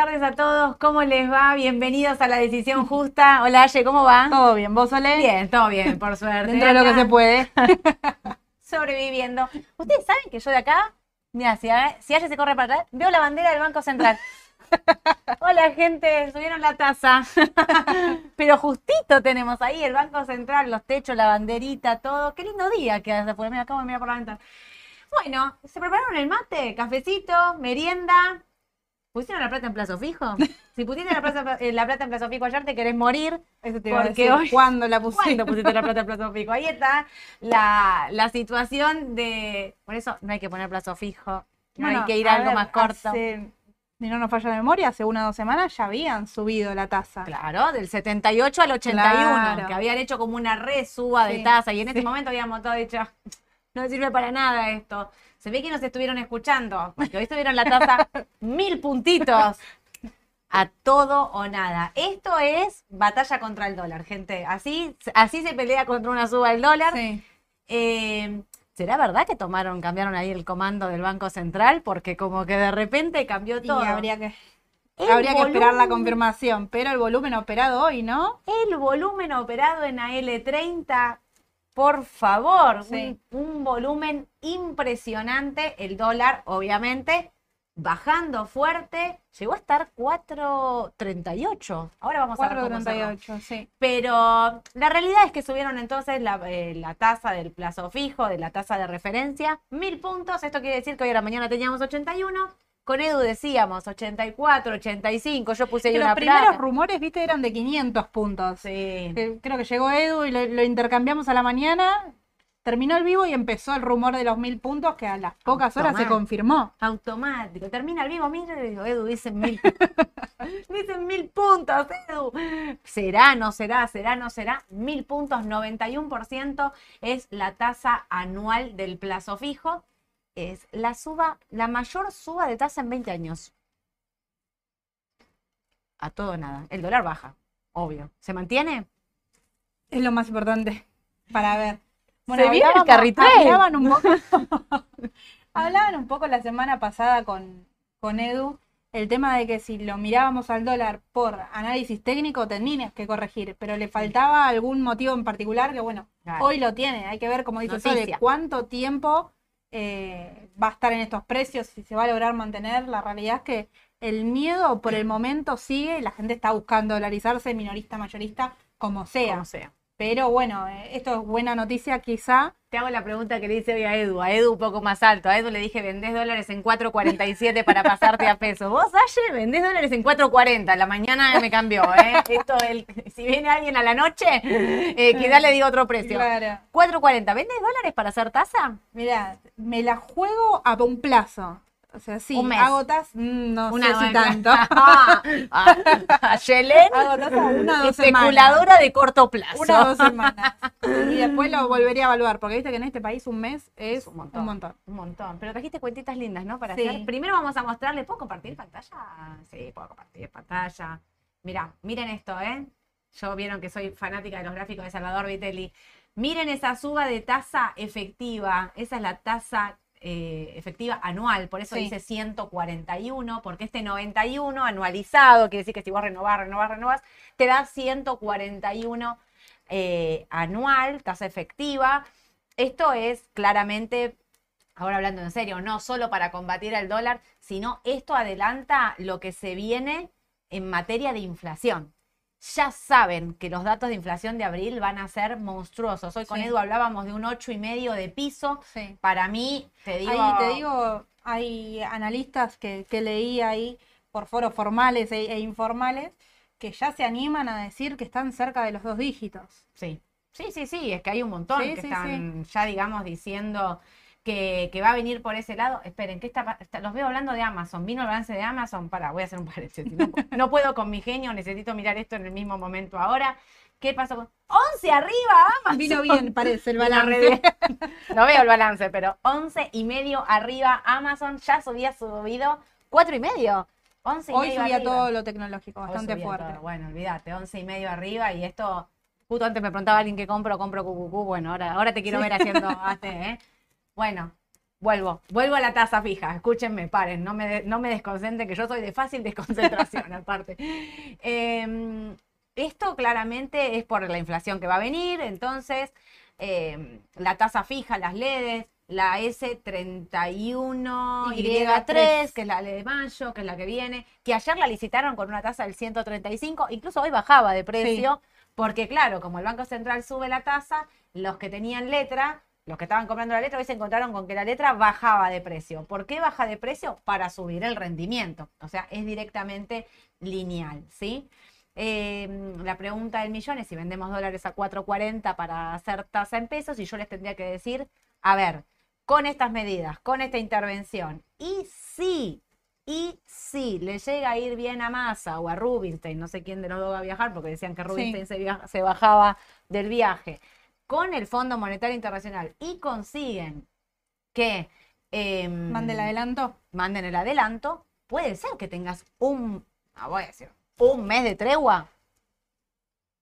Tardes a todos, ¿cómo les va? Bienvenidos a La Decisión Justa. Hola, Aye, ¿cómo va? Todo bien, ¿vos, Ole? Bien, todo bien, por suerte. Dentro de lo que se puede. Sobreviviendo. Ustedes saben que yo de acá, mira, si, a- si Aye se corre para atrás, veo la bandera del Banco Central. Hola, gente, subieron la taza. Pero justito tenemos ahí el Banco Central, los techos, la banderita, todo. Qué lindo día que hace afuera. Mira, acabo de mirar por la ventana. Bueno, ¿se prepararon el mate? Cafecito, merienda. ¿Pusieron la plata en plazo fijo? Si pusiste la, plaza- eh, la plata en plazo fijo ayer, te querés morir. Eso te Porque hoy- ¿Cuándo la pusiste? ¿Cuándo pusiste la plata en plazo fijo? Ahí está la, la situación de... Por eso no hay que poner plazo fijo. No Bueno, hay que ir a algo ver, más corto. hace- si no nos falla la memoria, hace una o dos semanas ya habían subido la tasa. Claro, del 78 al 81, Claro. que habían hecho como una resuba de Sí, tasa y en ese sí. momento habíamos todo dicho, no sirve para nada esto. Se ve que nos estuvieron escuchando, porque hoy tuvieron la tasa mil puntitos. A todo o nada. Esto es batalla contra el dólar, gente. Así, así se pelea contra una suba del dólar. Sí. Eh, ¿Será verdad que tomaron, cambiaron ahí el comando del Banco Central? Porque como que de repente cambió Y todo. habría que, El habría que esperar la confirmación, pero el volumen operado hoy, ¿no? El volumen operado en AL30, por favor, Sí. un, un volumen impresionante. El dólar, obviamente, bajando fuerte, llegó a estar 4.38. Ahora vamos a ver cómo cerró. 4.38, sí. Pero la realidad es que subieron entonces la, eh, la tasa del plazo fijo, de la tasa de referencia, mil puntos. Esto quiere decir que hoy a la mañana teníamos 81. Con Edu decíamos 84, 85. Yo puse ahí los una primeros rumores, viste, eran de 500 puntos. Sí. Creo que llegó Edu y lo, lo intercambiamos a la mañana. Terminó el vivo y empezó el rumor de los mil puntos que a las pocas horas se confirmó. Automático. Termina el vivo, mira, y digo, Edu, dicen mil. dicen mil puntos, Edu. ¿Será, no será, será, no será? Mil puntos, 91% es la tasa anual del plazo fijo. Es la suba, la mayor suba de tasa en 20 años. A todo nada. El dólar baja, obvio. ¿Se mantiene? Es lo más importante para ver. Se viene el carritrel. Hablaban un poco, hablaban un poco la semana pasada con, con Edu el tema de que si lo mirábamos al dólar por análisis técnico tenías que corregir, pero le faltaba algún motivo en particular que bueno, Claro. hoy lo tiene. Hay que ver, como dice Sole, cuánto tiempo eh, va a estar en estos precios, si se va a lograr mantener. La realidad es que el miedo por el momento sigue y la gente está buscando dolarizarse, minorista, mayorista, como sea. Como sea. Pero bueno, eh, esto es buena noticia quizá. Te hago la pregunta que le hice hoy a Edu, a Edu un poco más alto. A Edu le dije, vendés dólares en 4.47 para pasarte a pesos. Vos, Aye, vendés dólares en 4.40. La mañana me cambió, ¿eh? Esto, el, si viene alguien a la noche, eh, quizás le digo otro precio. Claro. 4.40. ¿Vendés dólares para hacer tasa? Mira, me la juego a un plazo. O sea, sí, Un mes. hago tas, mm, no Una sé si tanto. Ah, ah, a a una semanas. especuladora de corto plazo. Una o dos semanas. Y después lo volvería a evaluar, porque viste que en este país un mes es un montón. un montón. Un montón. Pero trajiste cuentitas lindas, ¿no? Para Sí. hacer. Primero vamos a mostrarle. ¿Puedo compartir pantalla? Sí, puedo compartir pantalla. Mira, miren esto, ¿eh? Yo vieron que soy fanática de los gráficos de Salvador Vitelli. Miren esa suba de tasa efectiva. Esa es la tasa eh, efectiva anual. Por eso Sí. dice 141, porque este 91 anualizado, quiere decir que si vos renovás, renovás, renovás, te da 141 eh, anual, tasa efectiva. Esto es claramente ahora hablando en serio, no solo para combatir al dólar, sino esto adelanta lo que se viene en materia de inflación. Ya saben que los datos de inflación de abril van a ser monstruosos. Hoy con Sí. Edu hablábamos de un ocho y medio de piso. Sí. Para mí, te digo, Ahí te digo, hay analistas que, que leí ahí por foros formales e, e informales que ya se animan a decir que están cerca de los dos dígitos. Sí, sí, sí, sí, es que hay un montón Sí, que están ya, digamos, diciendo que, que va a venir por ese lado. Esperen, que está, está- los veo hablando de Amazon. Vino el balance de Amazon. Para, voy a hacer un paréntesis. No, pu- no puedo con mi genio, necesito mirar esto en el mismo momento ahora. ¿Qué pasó con 11 arriba Amazon? Vino bien, parece, el balance. No veo el balance, pero 11 y medio arriba Amazon ya subía subido 4 y medio. 11 y Hoy medio subía arriba. todo lo tecnológico, bastante fuerte. todo. Bueno, olvídate, 11 y medio arriba y esto, justo antes me preguntaba alguien qué compro, compro QQQ, bueno, ahora, ahora te quiero Sí. ver haciendo AT, ¿eh? Bueno, Vuelvo, vuelvo a la tasa fija. Escúchenme, paren, no me, de- no me desconcentren, que yo soy de fácil desconcentración, aparte. Em, esto claramente es por la inflación que va a venir, entonces em, la tasa fija, las LEDs, la S31Y3, que es la LED de mayo, que es la que viene, que ayer la licitaron con una tasa del 135, incluso hoy bajaba de precio, porque claro, como el Banco Central sube la tasa, los que tenían letra, los que estaban comprando la letra, hoy se encontraron con que la letra bajaba de precio. ¿Por qué baja de precio? Para subir el rendimiento. O sea, es directamente lineal, ¿sí? Eh, la pregunta del millón es si vendemos dólares a 4.40 para hacer tasa en pesos y yo les tendría que decir, a ver, con estas medidas, con esta intervención, y si, y si le llega a ir bien a Massa o a Rubinstein, no sé quién de los dos va a viajar, porque decían que Rubinstein se bajaba del viaje, con el Fondo Monetario Internacional y consiguen que em, Mande el adelanto. manden el adelanto, puede ser que tengas un, ah, voy a decir, un mes de tregua.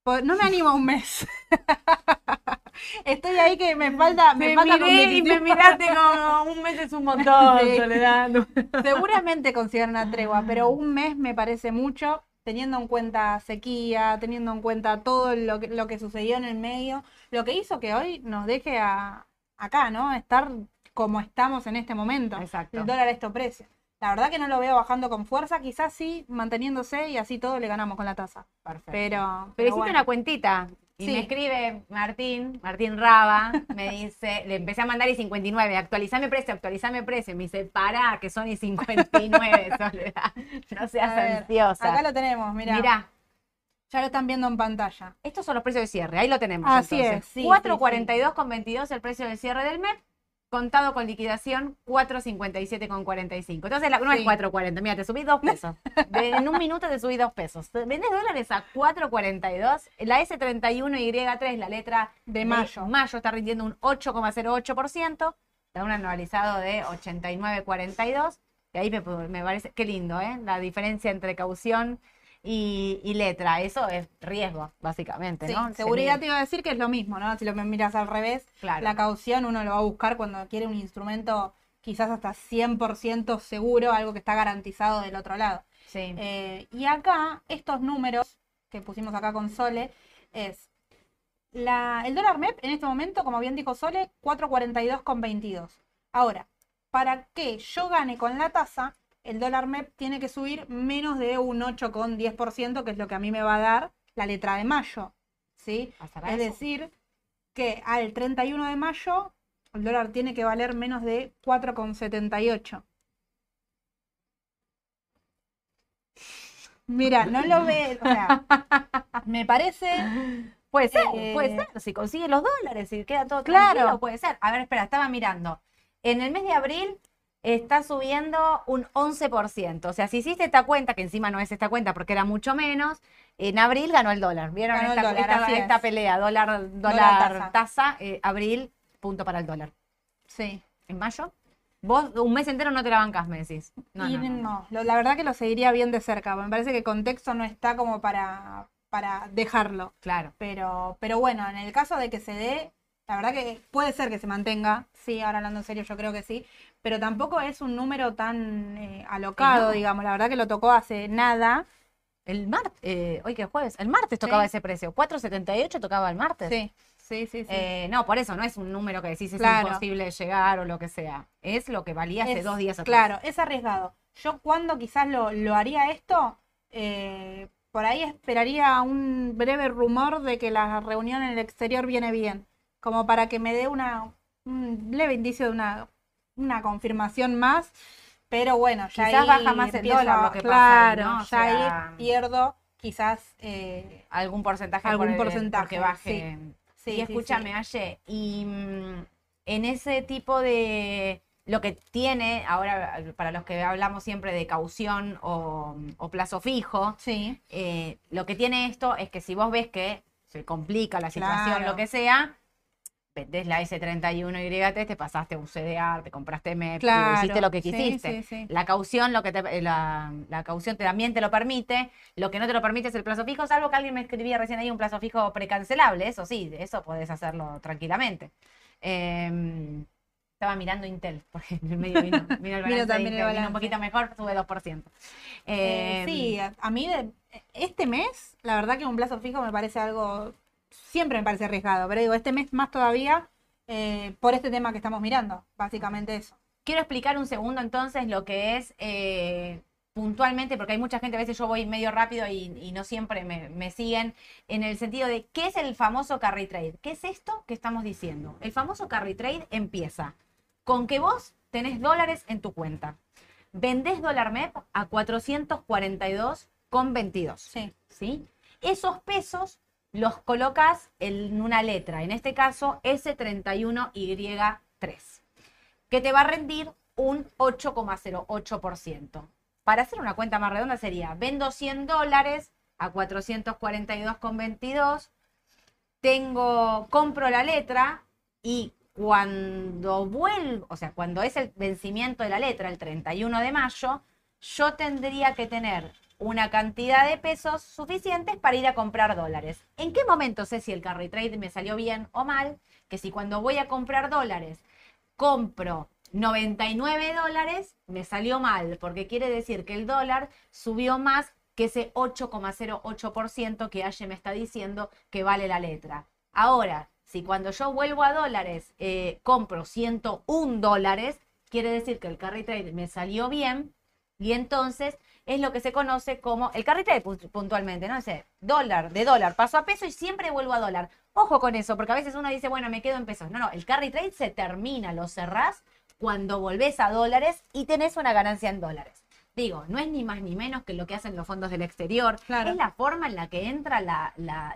No me animo a un mes. Estoy ahí que me falta, me falta convicción. como un mes es un montón, Sí. Soledad. Seguramente consideran una tregua, pero un mes me parece mucho, teniendo en cuenta sequía, teniendo en cuenta todo lo que, lo que sucedió en el medio, lo que hizo que hoy nos deje a- acá, ¿no? Estar como estamos en este momento. Exacto. El dólar a este precio. La verdad que no lo veo bajando con fuerza, quizás sí manteniéndose y así todo le ganamos con la tasa. Perfecto. Pero, Pero pero hiciste bueno. una cuentita y Sí. me escribe Martín, Martín Raba, me dice, le empecé a mandar y 59, actualizame precio, actualizame precio. Me dice, pará, que son y 59, Soledad. No seas ver, ansiosa. Acá lo tenemos, mira. Mirá, Ya lo están viendo en pantalla. estos son los precios de cierre, ahí lo tenemos. Así entonces. es, sí, sí, 4.42,22 el precio de cierre del MEP, contado con liquidación 4.57,45. Entonces la, no es Sí. 4.40, mira, te subí dos pesos. De- en un minuto te subí dos pesos. Vendés dólares a 4.42, la S31Y3, la letra De mayo. mayo está rindiendo un 8,08%, da un anualizado de 89,42. Y ahí me, me parece, qué lindo, ¿eh? La diferencia entre caución y, y letra. Eso es riesgo, básicamente, Sí, seguridad te iba a decir que es lo mismo, ¿no? Si lo miras al revés, Claro. la caución uno lo va a buscar cuando quiere un instrumento quizás hasta 100% seguro, algo que está garantizado del otro lado. Sí. Eh, y acá, estos números que pusimos acá con Sole, es la, el dólar MEP en este momento, como bien dijo Sole, 442,22. Ahora, para que yo gane con la tasa, el dólar MEP tiene que subir menos de un 8,10%, que es lo que a mí me va a dar la letra de mayo. ¿sí? ¿Pasará Es decir, que al 31 de mayo el dólar tiene que valer menos de 4,78. Mira, no lo ve, o sea, me parece, Puede ser, Eh, puede ser. Si consigue los dólares y queda todo Claro. tranquilo, puede ser. A ver, espera, estaba mirando. En el mes de abril está subiendo un 11%. O sea, si hiciste esta cuenta, que encima no es esta cuenta porque era mucho menos, en abril ganó el dólar. ¿Vieron Ganó esta, dólar, esta- así es. esta pelea? Dólar, dólar, Dólar tasa, eh, abril, punto para el dólar. sí. ¿En mayo? Vos un mes entero no te la bancás, me decís. No, y no, la verdad que lo seguiría bien de cerca. Me parece que el contexto no está como para, para dejarlo. Claro. Pero, pero bueno, en el caso de que se dé, la verdad que puede ser que se mantenga. Sí, ahora hablando en serio, yo creo que sí. Pero tampoco es un número tan eh, alocado, no. digamos. La verdad que lo tocó hace nada. El martes, hoy que es jueves, el martes tocaba Sí. ese precio. 4.78 tocaba el martes. Sí, sí, sí. sí. Eh, no, por eso no es un número que decís es Claro. imposible llegar o lo que sea. Es lo que valía hace Es- dos días atrás. Claro, es arriesgado. Yo cuando quizás lo, lo haría esto, eh, por ahí esperaría un breve rumor de que la reunión en el exterior viene bien, como para que me dé una, un leve indicio de una, una confirmación más, pero bueno, ya Quizás ahí baja más el dólar lo que pasa claro, ¿no? O ya ahí pierdo quizás eh, Algún porcentaje Algún por porcentaje, porque baje. sí, y sí, escúchame, sí. Aye, y mm, en ese tipo de lo que tiene, ahora para los que hablamos siempre de caución o, o plazo fijo, Sí, eh, lo que tiene esto es que si vos ves que se complica la situación, Claro. lo que sea, vendés la S31YT, te pasaste un CDR, te compraste MEP, claro. hiciste lo que quisiste. sí, sí. La caución, lo que te- eh, la, la caución también te lo permite. Lo que no te lo permite es el plazo fijo, salvo que alguien me escribía recién ahí un plazo fijo precancelable. Eso sí, eso podés hacerlo tranquilamente. Em, Estaba mirando Intel, porque en el medio vino, vino el balance también el Intel, vino balance. un poquito mejor, sube 2%. Eh, Eh, sí, a, a mí de- este mes, la verdad que un plazo fijo me parece algo, siempre me parece arriesgado, pero digo, este mes más todavía eh, por este tema que estamos mirando, básicamente eso. Quiero explicar un segundo entonces lo que es eh, puntualmente, porque hay mucha gente, a veces yo voy medio rápido y, y no siempre me, me siguen, en el sentido de qué es el famoso carry trade. ¿Qué es esto que estamos diciendo? El famoso carry trade empieza con que vos tenés dólares en tu cuenta. Vendés dólar MEP a 442,22. Sí, ¿sí? Esos pesos los colocas en una letra, en este caso S31Y3, que te va a rendir un 8,08%. Para hacer una cuenta más redonda sería, vendo 100 dólares a 442,22, tengo, compro la letra y cuando vuelvo, o sea, cuando es el vencimiento de la letra, el 31 de mayo, yo tendría que tener una cantidad de pesos suficientes para ir a comprar dólares. ¿En qué momento sé si el carry trade me salió bien o mal? Que si cuando voy a comprar dólares compro 99 dólares, me salió mal, porque quiere decir que el dólar subió más que ese 8,08% que Aye me está diciendo que vale la letra. Ahora, si cuando yo vuelvo a dólares eh, compro 101 dólares, quiere decir que el carry trade me salió bien y entonces es lo que se conoce como el carry trade pu- puntualmente, ¿no? Ese dólar, de dólar, paso a peso y siempre vuelvo a dólar. Ojo con eso, porque a veces uno dice, bueno, me quedo en pesos. No, no, el carry trade se termina, lo cerrás cuando volvés a dólares y tenés una ganancia en dólares. Digo, no es ni más ni menos que lo que hacen los fondos del exterior. Claro. Es la forma en la que entran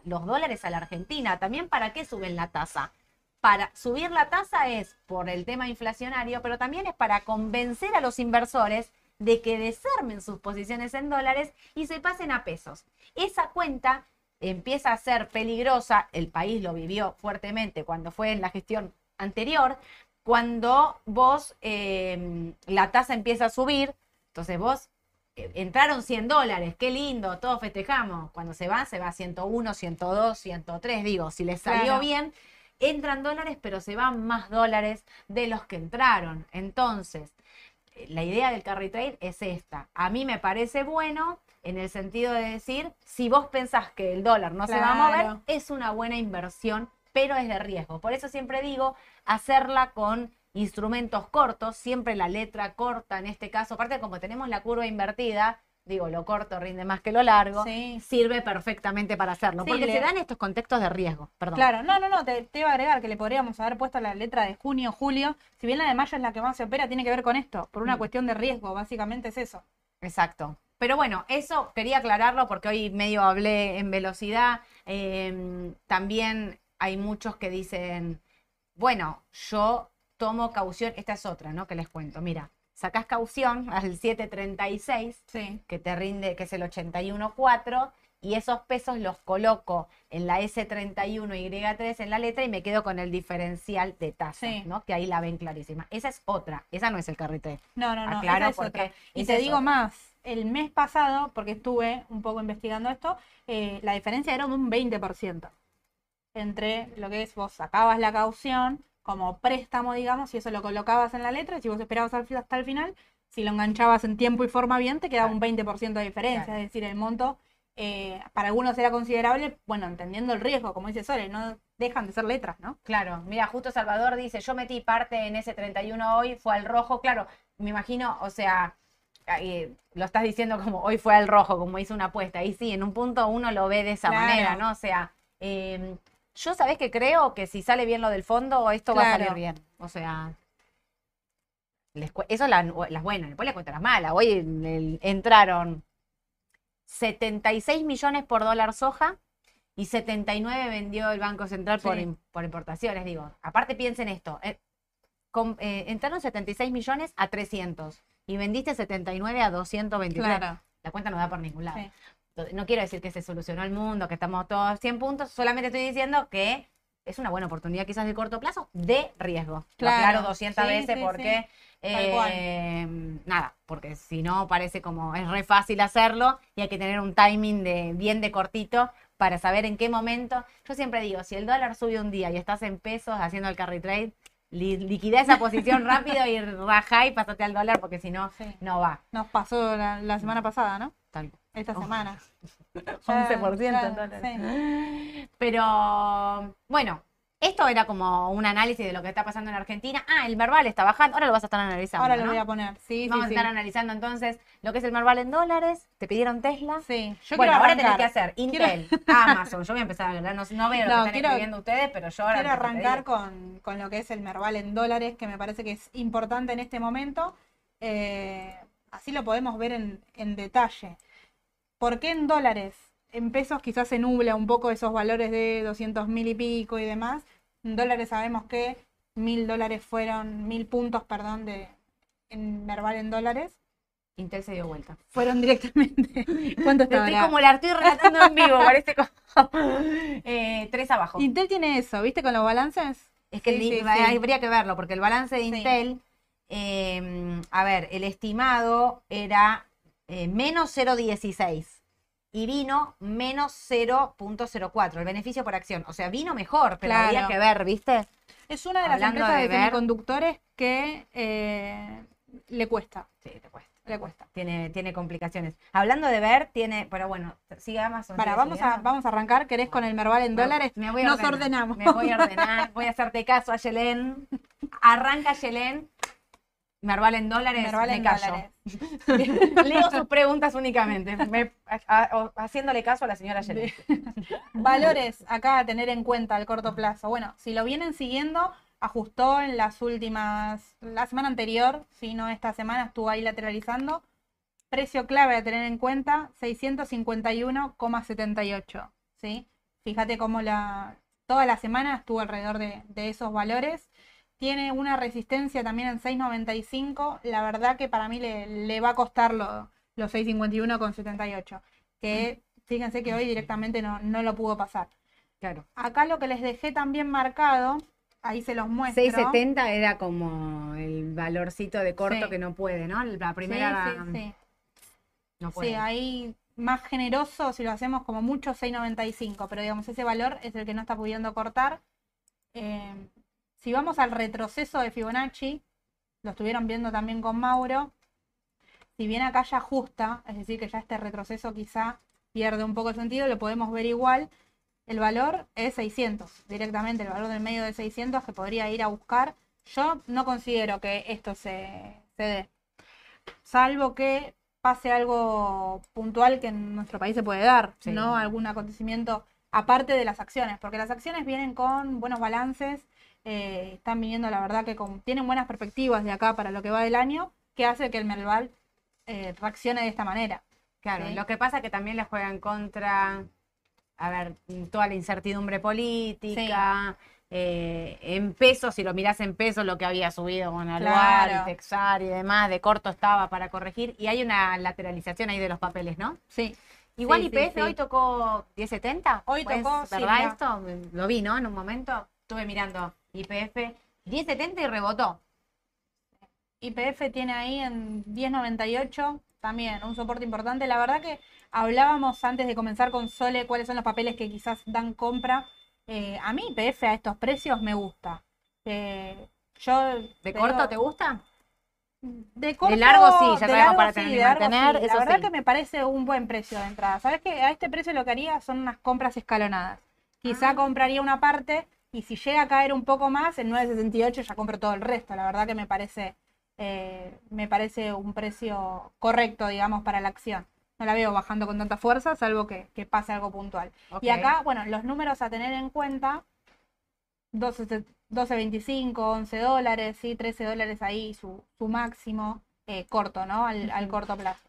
los dólares a la Argentina. También para qué suben la tasa. Para subir la tasa es por el tema inflacionario, pero también es para convencer a los inversores de que desarmen sus posiciones en dólares y se pasen a pesos. Esa cuenta empieza a ser peligrosa, el país lo vivió fuertemente cuando fue en la gestión anterior, cuando vos eh, la tasa empieza a subir, entonces vos eh, entraron 100 dólares, qué lindo, todos festejamos. Cuando se va, se va a 101, 102, 103. Digo, si les salió Claro. bien, entran dólares, pero se van más dólares de los que entraron. Entonces, la idea del carry trade es esta. A mí me parece bueno en el sentido de decir, si vos pensás que el dólar no se va a mover, es una buena inversión, pero es de riesgo. Por eso siempre digo, hacerla con instrumentos cortos, siempre la letra corta en este caso, aparte como tenemos la curva invertida, digo, lo corto rinde más que lo largo, Sí. sirve perfectamente para hacerlo, Sí, porque le- se dan estos contextos de riesgo, perdón. Claro, no, no, no, te, te iba a agregar que le podríamos haber puesto la letra de junio, julio. Si bien la de mayo es la que más se opera, tiene que ver con esto, por una Mm. cuestión de riesgo, básicamente es eso. Exacto. Pero bueno, eso quería aclararlo porque hoy medio hablé en velocidad. Eh, también hay muchos que dicen, bueno, yo tomo caución, esta es otra, ¿no? Que les cuento. Mira, sacás caución al 736, Sí. que te rinde, que es el 81.4, y esos pesos los coloco en la S31Y3 en la letra y me quedo con el diferencial de tasa, Sí. ¿no? Que ahí la ven clarísima. Esa es otra, esa no es el carrete. No, no, no. Aclaro esa es otra. Y te digo más, el mes pasado, porque estuve un poco investigando esto, eh, la diferencia era de un 20% entre lo que es vos sacabas la caución como préstamo, digamos, y eso lo colocabas en la letra, y si vos esperabas hasta el final, si lo enganchabas en tiempo y forma bien, te quedaba Claro. un 20% de diferencia, Claro. es decir, el monto eh, para algunos era considerable, bueno, entendiendo el riesgo, como dice Sole, no dejan de ser letras, ¿no? Claro, mira, justo Salvador dice, yo metí parte en ese 31 hoy, fue al rojo, claro, me imagino, o sea, eh, lo estás diciendo como hoy fue al rojo, como hizo una apuesta, y sí, en un punto uno lo ve de esa Claro. manera, ¿no? O sea, eh, yo sabés que creo que si sale bien lo del fondo, esto va a Claro. salir bien, o sea... les cu- eso es la- las buenas, después les cuento las malas. Hoy en el- entraron 76 millones por dólar soja y 79 vendió el Banco Central por, Sí. im- por importaciones. Digo, aparte piensen esto, eh, com- eh, entraron 76 millones a 300 y vendiste 79 a 223. La cuenta no da por ningún lado. Sí. No quiero decir que se solucionó el mundo, que estamos todos 100 puntos, solamente estoy diciendo que es una buena oportunidad quizás de corto plazo de riesgo. Claro. aclaro 200 Sí, veces sí, porque, eh, nada, porque si no parece como es re fácil hacerlo y hay que tener un timing de bien de cortito para saber en qué momento. Yo siempre digo, si el dólar sube un día y estás en pesos haciendo el carry trade, li- liquidá esa posición rápido y rajá y pasate al dólar porque si no, Sí. no va. Nos pasó la, la semana pasada, ¿no? Tal Esta semana. 11% Ya, en dólares. sí. Pero bueno, esto era como un análisis de lo que está pasando en Argentina. Ah, el Merval está bajando. Ahora lo vas a estar analizando. Ahora lo ¿no? voy a poner. Sí, Vamos sí, a estar sí. analizando entonces lo que es el Merval en dólares. Te pidieron Tesla. Sí, yo bueno, ahora tenés que hacer Intel, Amazon. Yo voy a empezar a ver, no, no veo lo No, que están quiero- escribiendo ustedes, pero yo ahora. Quiero arrancar con, con lo que es el Merval en dólares, que me parece que es importante en este momento. Eh, así lo podemos ver en, en detalle. ¿Por qué en dólares? En pesos quizás se nubla un poco esos valores de 200 mil y pico y demás. En dólares sabemos que mil dólares fueron, mil puntos, perdón, de en Merval en dólares. Intel se dio vuelta. Fueron directamente. ¿Cuánto está Estoy como la estoy relatando en vivo, parece como. eh, tres abajo. Intel tiene eso, ¿viste? Con los balances. Es que Sí, el li- sí, va- sí. habría que verlo, porque el balance de. Intel, eh, a ver, el estimado era eh, menos 0,16 y vino menos 0.04, el beneficio por acción. O sea, vino mejor, pero Claro. habría que ver, ¿viste? Es una de las Hablando empresas de de, semiconductores que eh, le cuesta, Sí, te cuesta. le cuesta. Tiene, tiene complicaciones. Hablando de ver, tiene, pero bueno, sigue Amazon. Para, vamos a, vamos a arrancar, ¿querés con el Merval en dólares? me voy a Nos ordenar, ordenamos. Me voy a ordenar, voy a hacerte caso a Yelén. Arranca Yelén. Merval en dólares, Merval me en callo. dólares. Leo sus preguntas únicamente, me- a- a- haciéndole caso a la señora Yelén. Valores acá a tener en cuenta al corto plazo. Bueno, si lo vienen siguiendo, ajustó en las últimas, la semana anterior, si no esta semana, estuvo ahí lateralizando. Precio clave a tener en cuenta, 651,78. ¿sí? Fíjate cómo la, toda la semana estuvo alrededor de, de esos valores. Tiene una resistencia también en 6.95. La verdad que para mí le, le va a costar lo- los 6.51,78. Que fíjense que hoy directamente no, no lo pudo pasar. Claro. Acá lo que les dejé también marcado, ahí se los muestro. 670 era como el valorcito de corto Sí. que no puede, ¿no? La Sí, primera sí, sí. no Sí, puede. ahí más generoso, si lo hacemos como mucho, 6.95, pero digamos, ese valor es el que no está pudiendo cortar. Eh, si vamos al retroceso de Fibonacci, lo estuvieron viendo también con Mauro, si bien acá ya ajusta, es decir, que ya este retroceso quizá pierde un poco el sentido, lo podemos ver igual. El valor es 600, directamente el valor del medio de 600 que podría ir a buscar. Yo no considero que esto se, se dé, salvo que pase algo puntual que en nuestro país se puede dar, Sí. ¿no? Algún acontecimiento aparte de las acciones, porque las acciones vienen con buenos balances, eh, están viniendo, la verdad, que con, tienen buenas perspectivas de acá para lo que va del año, que hace que el Merval eh, reaccione de esta manera. Claro, Sí. lo que pasa es que también le juegan contra, a ver, toda la incertidumbre política, eh, en pesos, si lo mirás en pesos, lo que había subido con Aluar Claro. y Texar y demás, de corto estaba para corregir, y hay una lateralización ahí de los papeles, ¿no? Sí, Igual IPF sí, hoy tocó 1070. Hoy pues, tocó, ¿verdad esto? Lo vi, ¿no? En un momento estuve mirando IPF 1070 y rebotó. YPF tiene ahí en 10.98 también un soporte importante. La verdad que hablábamos antes de comenzar con Sole cuáles son los papeles que quizás dan compra. Eh, a mí YPF a estos precios me gusta. Eh, yo ¿De te corto digo- te gusta? De corto, largo sí, ya de largo para sí, tener de largo mantener, sí. eso La verdad sí. que me parece un buen precio de entrada. ¿Sabes qué? A este precio lo que haría son unas compras escalonadas. Quizá Ah. compraría una parte y si llega a caer un poco más, en 9.68 ya compro todo el resto. La verdad que me parece, eh, me parece un precio correcto, digamos, para la acción. No la veo bajando con tanta fuerza, salvo que, que pase algo puntual. Y acá, bueno, los números a tener en cuenta, 12, 12.25, 11 dólares, ¿sí? 13 dólares ahí, su, su máximo eh, corto, ¿no? Al, al corto plazo.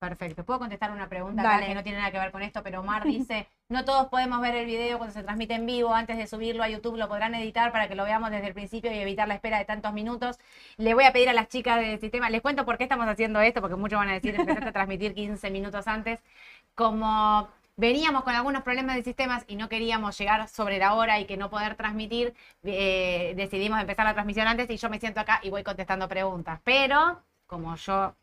Perfecto. ¿Puedo contestar una pregunta acá que no tiene nada que ver con esto? Pero Omar dice, no todos podemos ver el video cuando se transmite en vivo. Antes de subirlo a YouTube lo podrán editar para que lo veamos desde el principio y evitar la espera de tantos minutos. Le voy a pedir a las chicas del sistema, les cuento por qué estamos haciendo esto, porque muchos van a decir, empezaste a transmitir 15 minutos antes. Como veníamos con algunos problemas de sistemas y no queríamos llegar sobre la hora y que no poder transmitir, eh, decidimos empezar la transmisión antes y yo me siento acá y voy contestando preguntas. Pero como yo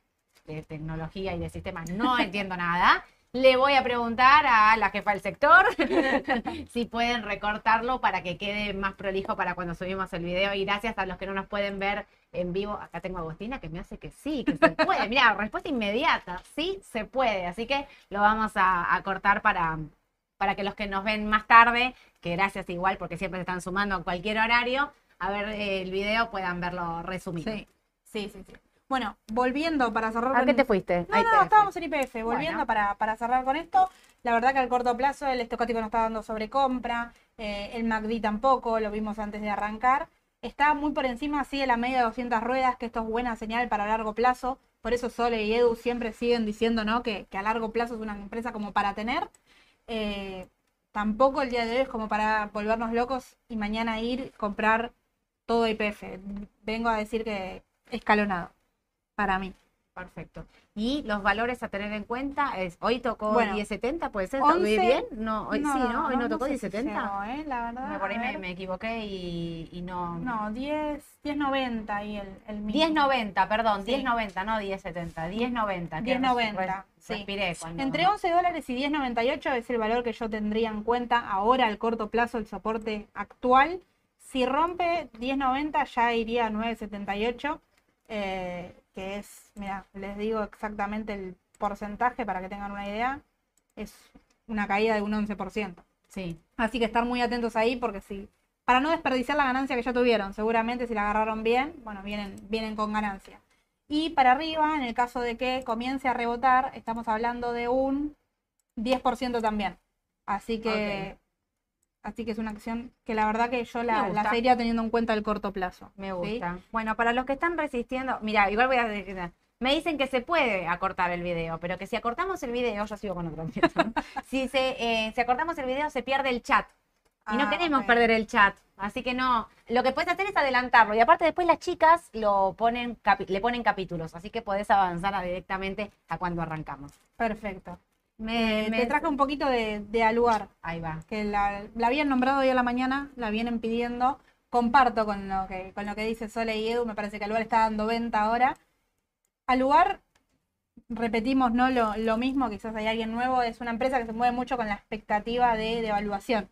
de tecnología y de sistemas no entiendo nada, Le voy a preguntar a la jefa del sector si pueden recortarlo para que quede más prolijo para cuando subimos el video. Y gracias a los que no nos pueden ver en vivo. Acá tengo a Agustina que me hace que sí, que se puede. Mira, respuesta inmediata. Sí, se puede. Así que lo vamos a, a cortar para, para que los que nos ven más tarde, que gracias igual porque siempre se están sumando a cualquier horario, a ver el video puedan verlo resumido. Sí, sí, sí. sí. Bueno, volviendo para cerrar. ¿A con- qué te fuiste? No, no, estábamos en IPF. Volviendo Bueno. para, para cerrar con esto, la verdad que al corto plazo el estocástico no está dando sobrecompra, eh, el MACD tampoco, lo vimos antes de arrancar. Está muy por encima, sigue la media de 200 ruedas, que esto es buena señal para largo plazo. Por eso Sole y Edu siempre siguen diciendo ¿no? que, que a largo plazo es una empresa como para tener. Eh, tampoco el día de hoy es como para volvernos locos y mañana ir comprar todo IPF. Vengo a decir que escalonado, para mí. Perfecto. Y los valores a tener en cuenta es, hoy tocó Bueno, 10.70, ¿puede ser? 11, ¿Muy bien? No, hoy sí, ¿no? Hoy no, tocó sé si 10.70. llegó, ¿eh? La verdad. Me- Por ahí me, me equivoqué y, y no... No, 10, 10.90 y el, el mínimo. 10.90, perdón, Sí. 10.90, no 10.70, 10.90. que 10.90, res- sí. Cuando... Entre 11 dólares y 10.98 es el valor que yo tendría en cuenta ahora al corto plazo el soporte actual. Si rompe 10.90 ya iría a 9.78, eh, que es, mira, les digo exactamente el porcentaje para que tengan una idea, es una caída de un 11%. Sí, Así que estar muy atentos ahí porque si, para no desperdiciar la ganancia que ya tuvieron, seguramente si la agarraron bien, bueno, vienen, vienen con ganancia. Y para arriba, en el caso de que comience a rebotar, estamos hablando de un 10% también. Así que, así que es una acción que la verdad que yo la, la seguiría teniendo en cuenta el corto plazo. me ¿sí? gusta. Bueno, para los que están resistiendo, mira, igual voy a decir, me dicen que se puede acortar el video, pero que si acortamos el video, yo sigo con otro ¿no? si, se, eh, si acortamos el video se pierde el chat. Y no Ah, queremos perder el chat. Así que no. Lo que puedes hacer es adelantarlo. Y aparte después las chicas lo ponen le ponen capítulos. Así que podés avanzar a- directamente a cuando arrancamos. Perfecto. Me, Eh, me- Te traje un poquito de, de Aluar. Ahí va. que la, la habían nombrado hoy a la mañana, la vienen pidiendo. Comparto con lo que, con lo que dice Sole y Edu, me parece que Aluar está dando venta ahora. Aluar, repetimos, ¿no? Lo, lo mismo, quizás hay alguien nuevo, es una empresa que se mueve mucho con la expectativa de devaluación.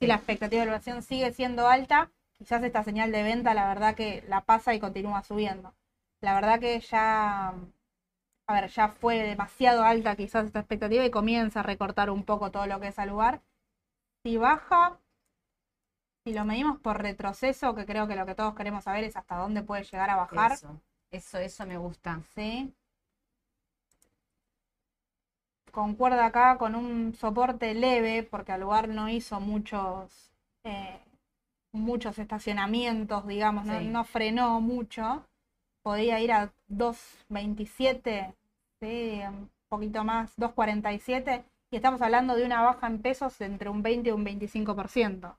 Si la expectativa de devaluación sigue siendo alta, quizás esta señal de venta, la verdad que la pasa y continúa subiendo. La verdad que ya, a ver, ya fue demasiado alta quizás esta expectativa y comienza a recortar un poco todo lo que es al lugar. Si baja, si lo medimos por retroceso, que creo que lo que todos queremos saber es hasta dónde puede llegar a bajar, Eso, eso, eso me gusta. ¿sí? Concuerda acá con un soporte leve, porque al lugar no hizo muchos, eh, muchos estacionamientos, digamos, no, no frenó mucho. Podía ir a 2.27, ¿sí? un poquito más, 2.47, y estamos hablando de una baja en pesos entre un 20 y un 25%.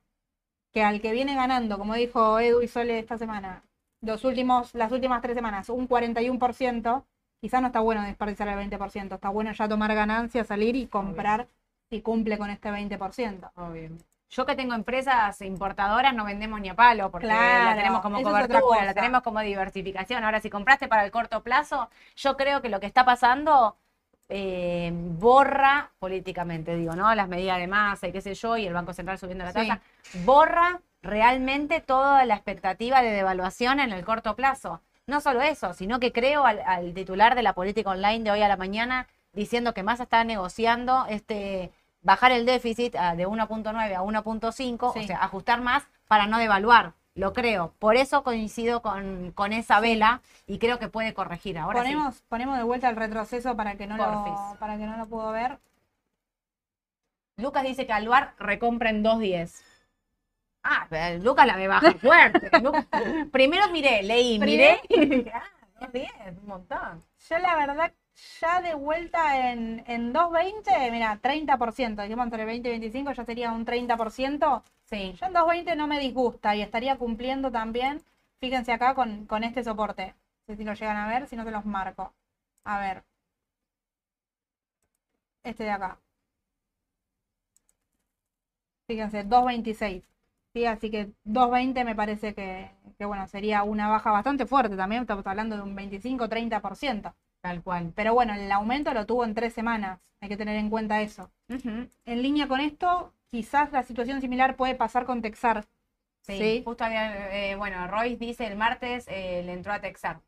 Que al que viene ganando, como dijo Edu y Sole esta semana, los últimos, las últimas tres semanas, un 41%, quizás no está bueno desperdiciar el 20%, está bueno ya tomar ganancias, salir y comprar si cumple con este 20%. Obvio. Yo que tengo empresas importadoras no vendemos ni a palo porque Claro, la tenemos como cobertura, la tenemos como diversificación. Ahora, si compraste para el corto plazo, yo creo que lo que está pasando eh, borra políticamente, digo, ¿no? Las medidas de masa y qué sé yo, y el Banco Central subiendo la Sí. tasa, borra realmente toda la expectativa de devaluación en el corto plazo. No solo eso, sino que creo al, al titular de la política online de hoy a la mañana diciendo que Massa está negociando este bajar el déficit ah, de 1.9 a 1.5, Sí. o sea, ajustar más para no devaluar. Lo creo. Por eso coincido con, con esa vela y creo que puede corregir. Ahora sí. ponemos, de vuelta el retroceso para que no lo, para que no lo pudo ver. Lucas dice que Aluar recompra en 2.10. Ah, pero Lucas la ve baja fuerte. Lucas- Primero miré, leí, miré y dije, ah, 2.10, un montón. Yo la verdad, ya de vuelta en, en 2.20, mira, 30%, dijimos entre 20 y 25 ya sería un 30%. Sí, Yo en 2.20 no me disgusta y estaría cumpliendo también, fíjense acá con, con este soporte. No sé si lo llegan a ver, si no se los marco. A ver. Este de acá. Fíjense, 2.26. ¿sí? Así que 2.20 me parece que, que, bueno, sería una baja bastante fuerte también. Estamos hablando de un 25-30%. Tal cual. Pero bueno, el aumento lo tuvo en tres semanas. Hay que tener en cuenta eso. En línea con esto, quizás la situación similar puede pasar con Texar. Sí, Sí. justo había, eh, bueno, Royce dice el martes eh, le entró a Texar.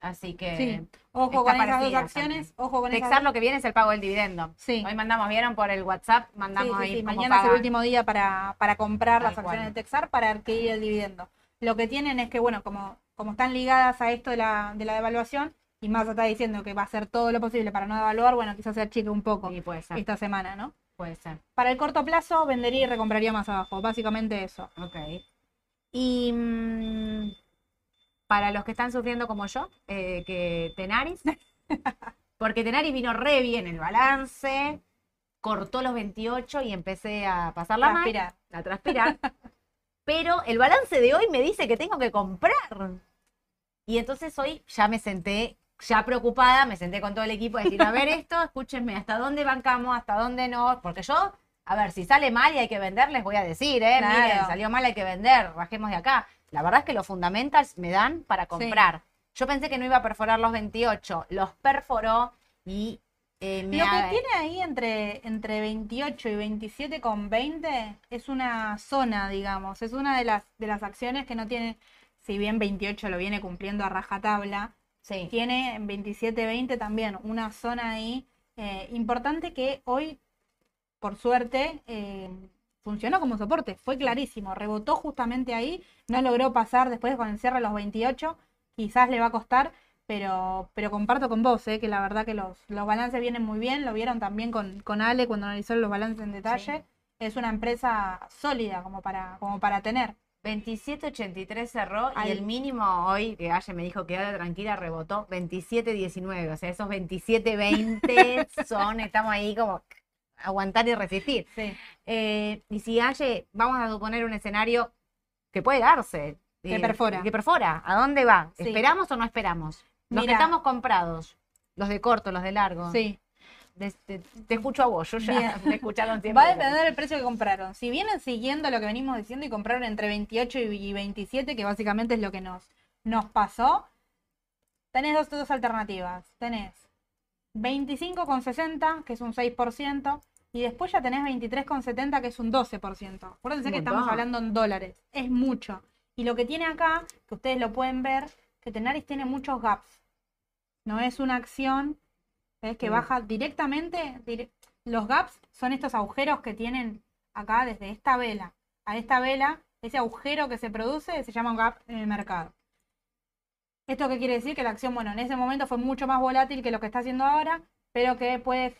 Así que Sí. Ojo con esas dos acciones. Ojo con esas Texar lo que viene es el pago del dividendo. Sí. Hoy mandamos, ¿vieron por el WhatsApp? Mandamos sí, ahí cómo Mañana es el último día para, para comprar Tal las acciones cual. de Texar para adquirir el dividendo. Lo que tienen es que, bueno, como, como están ligadas a esto de la, de la devaluación, y más está diciendo que va a hacer todo lo posible para no devaluar, bueno, quizás se achique un poco Sí, puede ser, esta semana, ¿no? puede ser. Para el corto plazo, vendería y recompraría más abajo. Básicamente eso. Ok. Y mm, para los que están sufriendo como yo, eh, que Tenaris, porque Tenaris vino re bien el balance, cortó los 28 y empecé a pasarla mal, Transpirar. a transpirar. Pero el balance de hoy me dice que tengo que comprar. Y entonces hoy ya me senté, ya preocupada, me senté con todo el equipo a decir, a ver esto, escúchenme, ¿hasta dónde bancamos? ¿Hasta dónde no? Porque yo, a ver, si sale mal y hay que vender, les voy a decir, ¿eh? Claro. Miren, salió mal, hay que vender, bajemos de acá. La verdad es que los fundamentals me dan para comprar. Yo pensé que no iba a perforar los 28, los perforó y eh, me Lo que tiene ahí entre, entre 28 y 27 con 20 es una zona, digamos. Es una de las, de las acciones que no tiene, si bien 28 lo viene cumpliendo a rajatabla, Sí, tiene en 27-20 también una zona ahí eh, importante que hoy, por suerte, eh, funcionó como soporte. Fue clarísimo, rebotó justamente ahí, no logró pasar después con el cierre a los 28, quizás le va a costar, pero, pero comparto con vos, eh, que la verdad que los, los balances vienen muy bien, lo vieron también con, con Ale cuando analizó los balances en detalle. Es una empresa sólida como para, como para tener. 27.83 cerró y el mínimo hoy, que Aye me dijo quédate tranquila, rebotó 27.19. O sea, esos 27.20 son, estamos ahí como aguantar y resistir. Sí. Eh, y si Aye, vamos a suponer un escenario que puede darse. Que eh, perfora. Que perfora. ¿A dónde va? Sí. ¿Esperamos o no esperamos? Los que Mira. estamos comprados, los de corto, los de largo. Sí. Te, te escucho a vos, yo ya Bien. me escucharon siempre. Va a depender del precio que compraron. Si vienen siguiendo lo que venimos diciendo y compraron entre 28 y 27, que básicamente es lo que nos, nos pasó, tenés dos, dos alternativas. Tenés 25,60, que es un 6%, y después ya tenés 23,70, que es un 12%. Acuérdense que estamos hablando en dólares. Es mucho. Y lo que tiene acá, que ustedes lo pueden ver, que Tenaris tiene muchos gaps. No es una acción es que Mm. baja directamente. dire- los gaps son estos agujeros que tienen acá desde esta vela a esta vela. Ese agujero que se produce se llama un gap en el mercado. ¿Esto qué quiere decir? Que la acción, bueno, en ese momento fue mucho más volátil que lo que está haciendo ahora, pero que puede,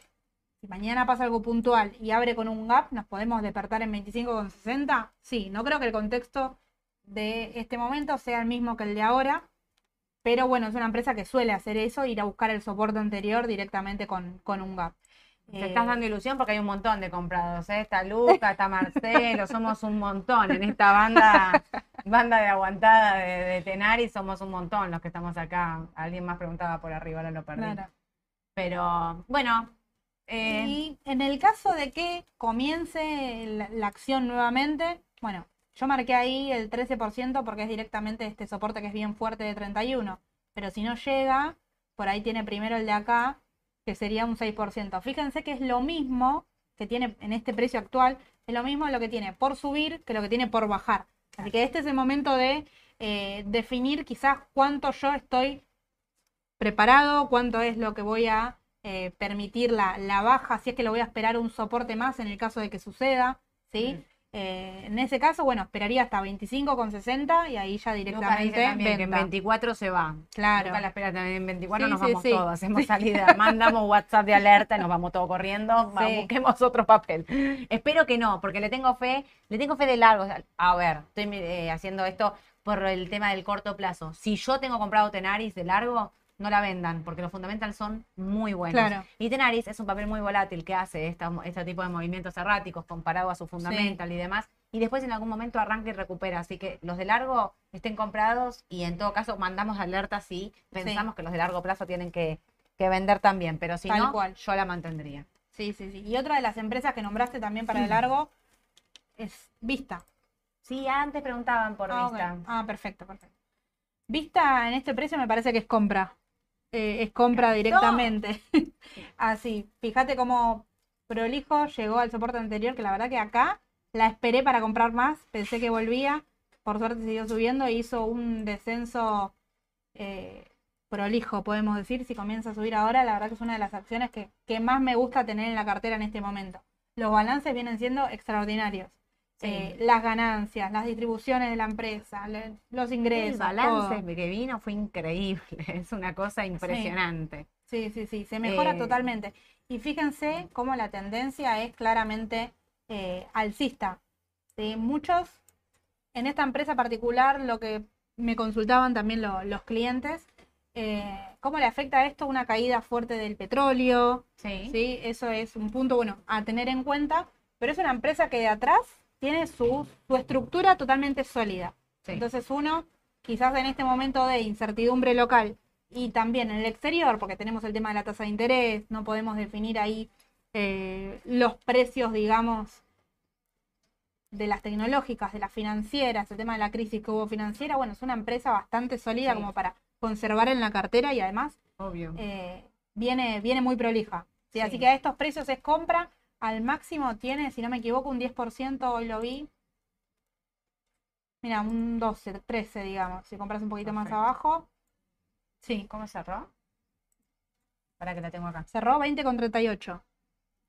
si mañana pasa algo puntual y abre con un gap, ¿nos podemos despertar en 25,60? Sí, no creo que el contexto de este momento sea el mismo que el de ahora, pero bueno, es una empresa que suele hacer eso, ir a buscar el soporte anterior directamente con, con un gap. Te Eh, estás dando ilusión porque hay un montón de comprados, ¿eh? Está Luca, está Marcelo, somos un montón en esta banda, banda de aguantada de, de Tenari, somos un montón los que estamos acá. Alguien más preguntaba por arriba, ahora lo perdí. claro. Pero bueno, eh, Y en el caso de que comience la, la acción nuevamente, bueno, yo marqué ahí el 13% porque es directamente este soporte que es bien fuerte de 31. Pero si no llega, por ahí tiene primero el de acá, que sería un 6%. Fíjense que es lo mismo que tiene en este precio actual, es lo mismo lo que tiene por subir que lo que tiene por bajar. Así que este es el momento de eh, definir quizás cuánto yo estoy preparado, cuánto es lo que voy a eh, permitir la, la baja, si es que lo voy a esperar un soporte más en el caso de que suceda, ¿sí? Mm. Eh, en ese caso, bueno, esperaría hasta 25,60 y ahí ya directamente también que en venta. 24 se va. Claro. La espera también en 24 Sí, nos sí, vamos sí. todos, hacemos salida, mandamos WhatsApp de alerta y nos vamos todos corriendo, va, Sí. busquemos otro papel. Espero que no, porque le tengo fe, le tengo fe de largo. A ver, estoy eh, haciendo esto por el tema del corto plazo. Si yo tengo comprado Tenaris de largo, no la vendan, porque los fundamentals son muy buenos. Claro. Y Tenaris es un papel muy volátil que hace esta- este tipo de movimientos erráticos comparado a su fundamental y demás. Y después en algún momento arranca y recupera. Así que los de largo estén comprados y en todo caso mandamos alerta si pensamos que los de largo plazo tienen que, que vender también. Pero si Tal no, cual. yo la mantendría. Sí, sí, sí. Y otra de las empresas que nombraste también para el largo es Vista. Sí, antes preguntaban por ah, vista. Ah, perfecto, perfecto. Vista en este precio me parece que es compra. Eh, es compra directamente. Así, fíjate cómo prolijo llegó al soporte anterior, que la verdad que acá la esperé para comprar más, pensé que volvía, por suerte siguió subiendo e hizo un descenso eh, prolijo, podemos decir, si comienza a subir ahora, la verdad que es una de las acciones que, que más me gusta tener en la cartera en este momento. Los balances vienen siendo extraordinarios. Sí. Eh, las ganancias, las distribuciones de la empresa, le- los ingresos. El balance todo. que vino fue increíble, es una cosa impresionante. Sí, sí, sí, se mejora Eh, totalmente. Y fíjense cómo la tendencia es claramente eh, alcista. ¿sí? Muchos, en esta empresa particular, lo que me consultaban también lo- los clientes, cómo le afecta esto una caída fuerte del petróleo, Sí. ¿sí? Eso es un punto, bueno, a tener en cuenta, pero es una empresa que de atrás tiene su, su estructura totalmente sólida. sí. Entonces uno, quizás en este momento de incertidumbre local y también en el exterior, porque tenemos el tema de la tasa de interés, no podemos definir ahí eh, los precios, digamos, de las tecnológicas, de las financieras, el tema de la crisis que hubo financiera, bueno, es una empresa bastante sólida Sí. como para conservar en la cartera y además Obvio. eh, viene, viene muy prolija. ¿sí? Así Sí. que a estos precios es compra. Al máximo tiene, si no me equivoco, un 10%, hoy lo vi. Mira, un 12, 13, digamos. Si compras un poquito más Perfecto. abajo. Sí, ¿Cómo cerró? Para que la tengo acá. cerró 20,38.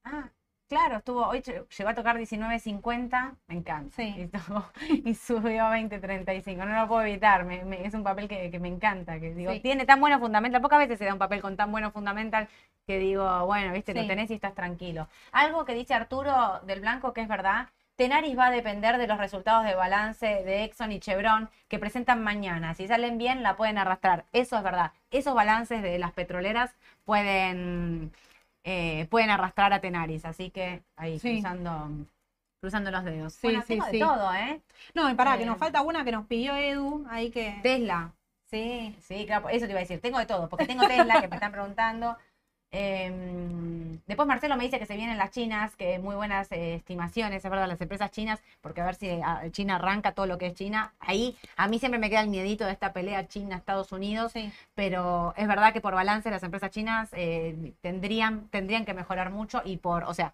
Ah, claro, estuvo, hoy lle- llegó a tocar 19.50, me encanta. Sí. Y, y subió a 20.35, no lo puedo evitar, me- me- es un papel que, que me encanta, que digo, Sí. tiene tan buenos fundamental, pocas veces se da un papel con tan buenos fundamental que digo, bueno, viste, lo Sí. tenés y estás tranquilo. Algo que dice Arturo del Blanco que es verdad, Tenaris va a depender de los resultados de balance de Exxon y Chevron que presentan mañana. Si salen bien, la pueden arrastrar. Eso es verdad. Esos balances de las petroleras pueden, eh, pueden arrastrar a Tenaris. Así que ahí, Sí. cruzando, cruzando los dedos. Sí, bueno, sí, tengo de sí. todo, ¿eh? No, y pará, que Eh. nos falta una que nos pidió Edu. Ahí que. Tesla. Sí. Sí, claro, eso te iba a decir. Tengo de todo, porque tengo Tesla, que me están preguntando. Em, después Marcelo me dice que se vienen las chinas, que muy buenas eh, estimaciones, es verdad, las empresas chinas, porque a ver si ah, China arranca todo lo que es China. Ahí a mí siempre me queda el miedito de esta pelea China-Estados Unidos, Sí. pero es verdad que por balance las empresas chinas eh, tendrían, tendrían que mejorar mucho y por, o sea,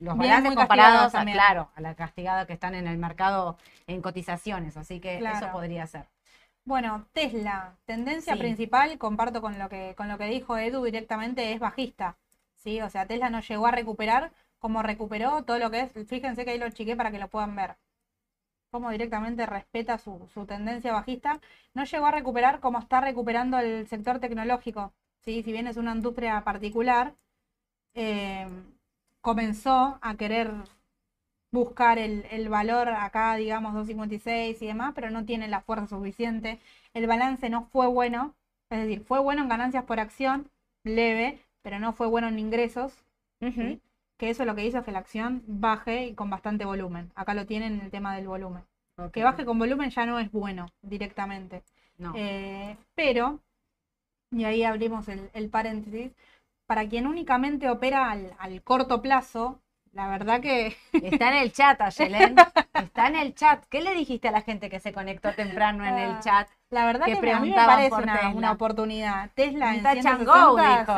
los balances comparados, a, claro, a la castigada que están en el mercado en cotizaciones, así que eso podría ser. Bueno, Tesla, tendencia Sí. principal, comparto con lo que, con lo que dijo Edu directamente, es bajista. ¿sí? O sea, Tesla no llegó a recuperar como recuperó todo lo que es. Fíjense que ahí lo chiqué para que lo puedan ver. Cómo directamente respeta su, su tendencia bajista. No llegó a recuperar como está recuperando el sector tecnológico. ¿sí? Si bien es una industria particular, eh, comenzó a querer buscar el, el valor acá, digamos, 2.56 y demás, pero no tiene la fuerza suficiente. El balance no fue bueno, es decir, fue bueno en ganancias por acción, leve, pero no fue bueno en ingresos, ¿sí? que eso lo que hizo es que la acción baje y con bastante volumen. Acá lo tienen en el tema del volumen. Que baje con volumen ya no es bueno directamente. No. Eh, pero, y ahí abrimos el, el paréntesis, para quien únicamente opera al, al corto plazo, la verdad que Está en el chat, Ayelen. Está en el chat. ¿Qué le dijiste a la gente que se conectó temprano en el Ah, chat? La verdad que que me- a mí me preguntaban parece por una, una oportunidad. Tesla en go, 160, dijo,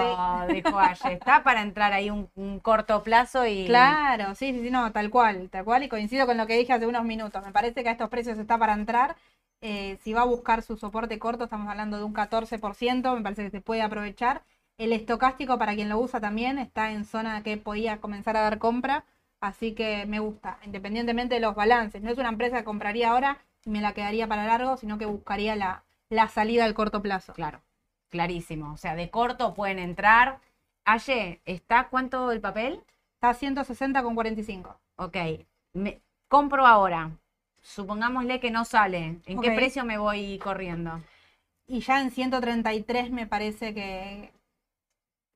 sí. dijo Aye. Está para entrar ahí un, un corto plazo y. Claro, sí, sí, sí, no, tal cual, tal cual. Y coincido con lo que dije hace unos minutos. Me parece que a estos precios está para entrar. Eh, si va a buscar su soporte corto, estamos hablando de un 14%, me parece que se puede aprovechar. El estocástico, para quien lo usa también, está en zona que podía comenzar a dar compra. Así que me gusta, independientemente de los balances. No es una empresa que compraría ahora y me la quedaría para largo, sino que buscaría la, la salida al corto plazo. Claro, clarísimo. O sea, de corto pueden entrar. Aye, ¿está cuánto el papel? Está a 160 con 45. Ok, me, compro ahora. Supongámosle que no sale. ¿En qué precio me voy corriendo? Y ya en 133 me parece que,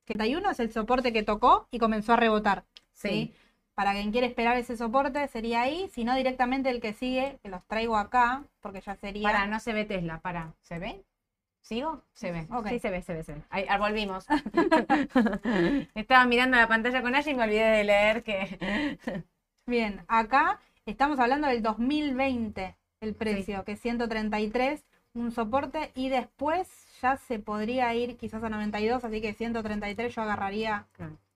que 31 es el soporte que tocó y comenzó a rebotar. ¿sí? Para quien quiere esperar ese soporte sería ahí, si no directamente el que sigue, que los traigo acá, porque ya sería... Para, no se ve Tesla, para. ¿Se ve? ¿Sigo? Se ve. Sí, se ve, se ve, se ve. Ahí, ah, volvimos. Estaba mirando la pantalla con ella y me olvidé de leer que. Bien, acá estamos hablando del 2020, el precio, que es 133, un soporte, y después ya se podría ir quizás a 92, así que 133 yo agarraría.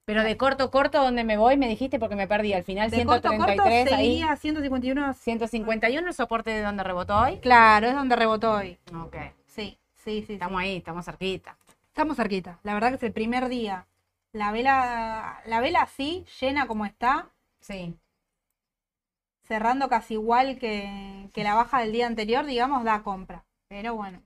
Pero de corto, corto, ¿dónde me voy? Me dijiste porque me perdí. Al final, De corto, 133, corto ahí. seguiría a 151. 151, el soporte de donde rebotó hoy. Claro, es donde rebotó hoy. Ok. Sí, sí, sí. sí. Estamos ahí, estamos cerquita. Estamos cerquita. La verdad que es el primer día. La vela, la vela así, llena como está, Sí. cerrando casi igual que, que la baja del día anterior, digamos, da compra. Pero bueno.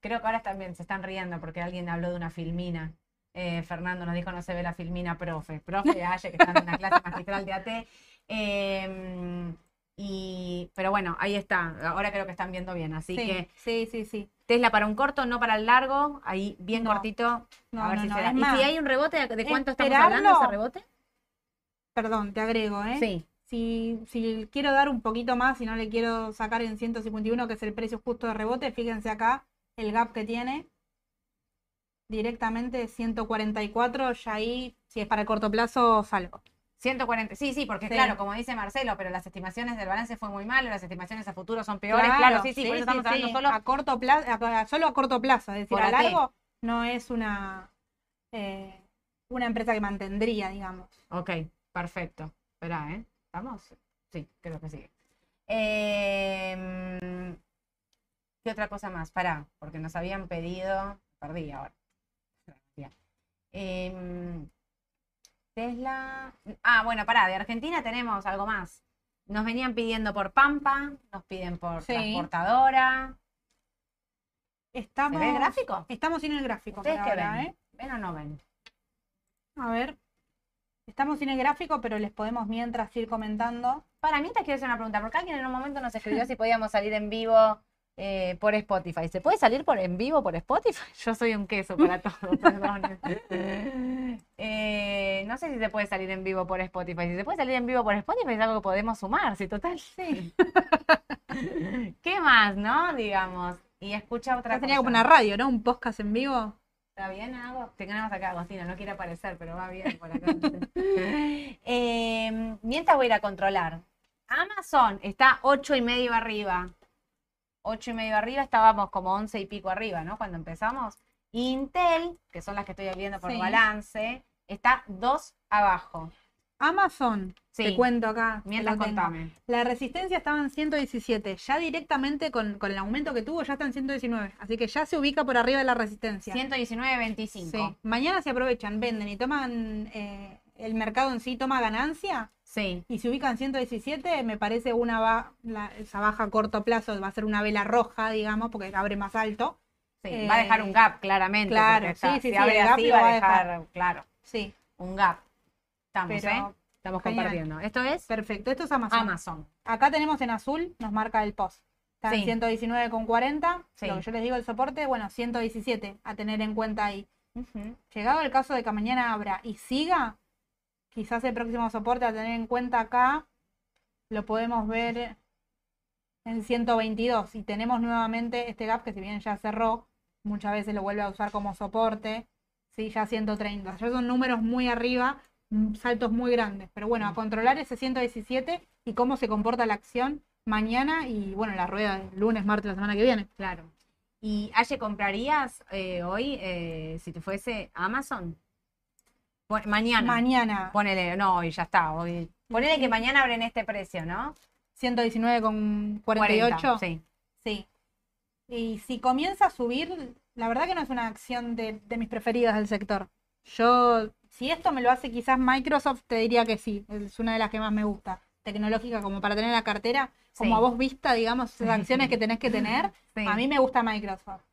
Creo que ahora también se están riendo porque alguien habló de una filmina. Eh, Fernando nos dijo no se ve la filmina, profe. Profe, Aye, que está en una clase magistral de AT. Eh, y, pero bueno, ahí está. Ahora creo que están viendo bien. Así sí, que sí, sí, sí. Tesla para un corto, no para el largo. Ahí bien No. cortito. No, a ver no, si se da. ¿Y más, si hay un rebote, de cuánto estamos hablando de ese rebote? Perdón, te agrego, ¿eh? Sí. Si, si quiero dar un poquito más y no le quiero sacar en 151, que es el precio justo de rebote, fíjense acá el gap que tiene. Directamente 144, ya ahí, si es para el corto plazo, salgo. 140, sí, sí, porque Sí. claro, como dice Marcelo, pero las estimaciones del balance fue muy malo, las estimaciones a futuro son peores. Claro, sí, sí, por eso estamos hablando solo a corto plazo, a- solo a corto plazo, es decir, Por a largo no es una eh, una empresa que mantendría, digamos. Ok, perfecto. Espera, ¿eh? ¿Estamos? Sí, creo que sí. Em, ¿Qué otra cosa más? Pará, porque nos habían pedido. Perdí ahora. Em, Tesla. Ah, bueno, pará, de Argentina tenemos algo más. Nos venían pidiendo por Pampa, nos piden por Sí. transportadora. Estamos, ¿Se ve el gráfico? Estamos sin el gráfico ¿Ustedes qué ahora, ven? ¿eh? ¿Ven o no ven? A ver. Estamos sin el gráfico, pero les podemos mientras ir comentando. Para mientras quiero hacer una pregunta, porque alguien en un momento nos escribió si podíamos salir en vivo eh, por Spotify. ¿Se puede salir por en vivo por Spotify? Yo soy un queso para todo, perdón. Eh, no sé si se puede salir en vivo por Spotify. Si se puede salir en vivo por Spotify es algo que podemos sumar, si total. Sí. ¿Qué más, no? Digamos. Y escucha otra Ya tenía cosa. como una radio, ¿no? Un podcast en vivo. ¿Está bien? Te tenemos acá, Agostina, no quiere aparecer, pero va bien por acá. Eh, mientras voy a ir a controlar. Amazon está ocho y medio arriba. Ocho y medio arriba, estábamos como once y pico arriba, ¿no? Cuando empezamos. Intel, que son las que estoy viendo por Sí. balance, está dos abajo. Amazon, Sí. te cuento acá. Mientras contame. La resistencia estaba en 117. Ya directamente con, con el aumento que tuvo, ya está en 119. Así que ya se ubica por arriba de la resistencia. 119.25. Sí. Mañana se aprovechan, venden y toman. eh, el mercado en sí toma ganancia Sí. y se ubica en 117. Me parece una ba- la- esa baja a corto plazo va a ser una vela roja, digamos, porque abre más alto. sí. Eh, va a dejar un gap, claramente. claro, está- sí, sí, si sí, abre el gap así, va a dejar. dejar, claro, Sí, un gap. Estamos, pero ¿eh? Estamos genial. compartiendo. Esto es perfecto. Esto es Amazon. Amazon. Acá tenemos en azul, nos marca el post. Está Sí. en 119,40. Sí. Lo que yo les digo el soporte, bueno, 117 a tener en cuenta ahí. Ujú. Llegado el caso de que mañana abra y siga, quizás el próximo soporte a tener en cuenta acá lo podemos ver en 122. Y tenemos nuevamente este gap que si bien ya cerró, muchas veces lo vuelve a usar como soporte. Sí, ya 130. Ya son números muy arriba, mm, saltos muy grandes. Pero bueno, a controlar ese 117 y cómo se comporta la acción mañana y bueno, la rueda lunes, martes, la semana que viene. Claro. ¿Y Aye, comprarías eh, hoy, eh, si te fuese Amazon? Pon- mañana. Mañana Ponele, no, hoy ya está. Hoy. Ponele que mañana abren este precio, ¿no? 119,48. 40, sí. Sí. Y si comienza a subir, la verdad que no es una acción de, de mis preferidas del sector. Yo, si esto me lo hace quizás Microsoft, te diría que sí, es una de las que más me gusta. Tecnológica como para tener en la cartera, como Sí. a vos vista, digamos, esas acciones que tenés que tener. Sí. A mí me gusta Microsoft.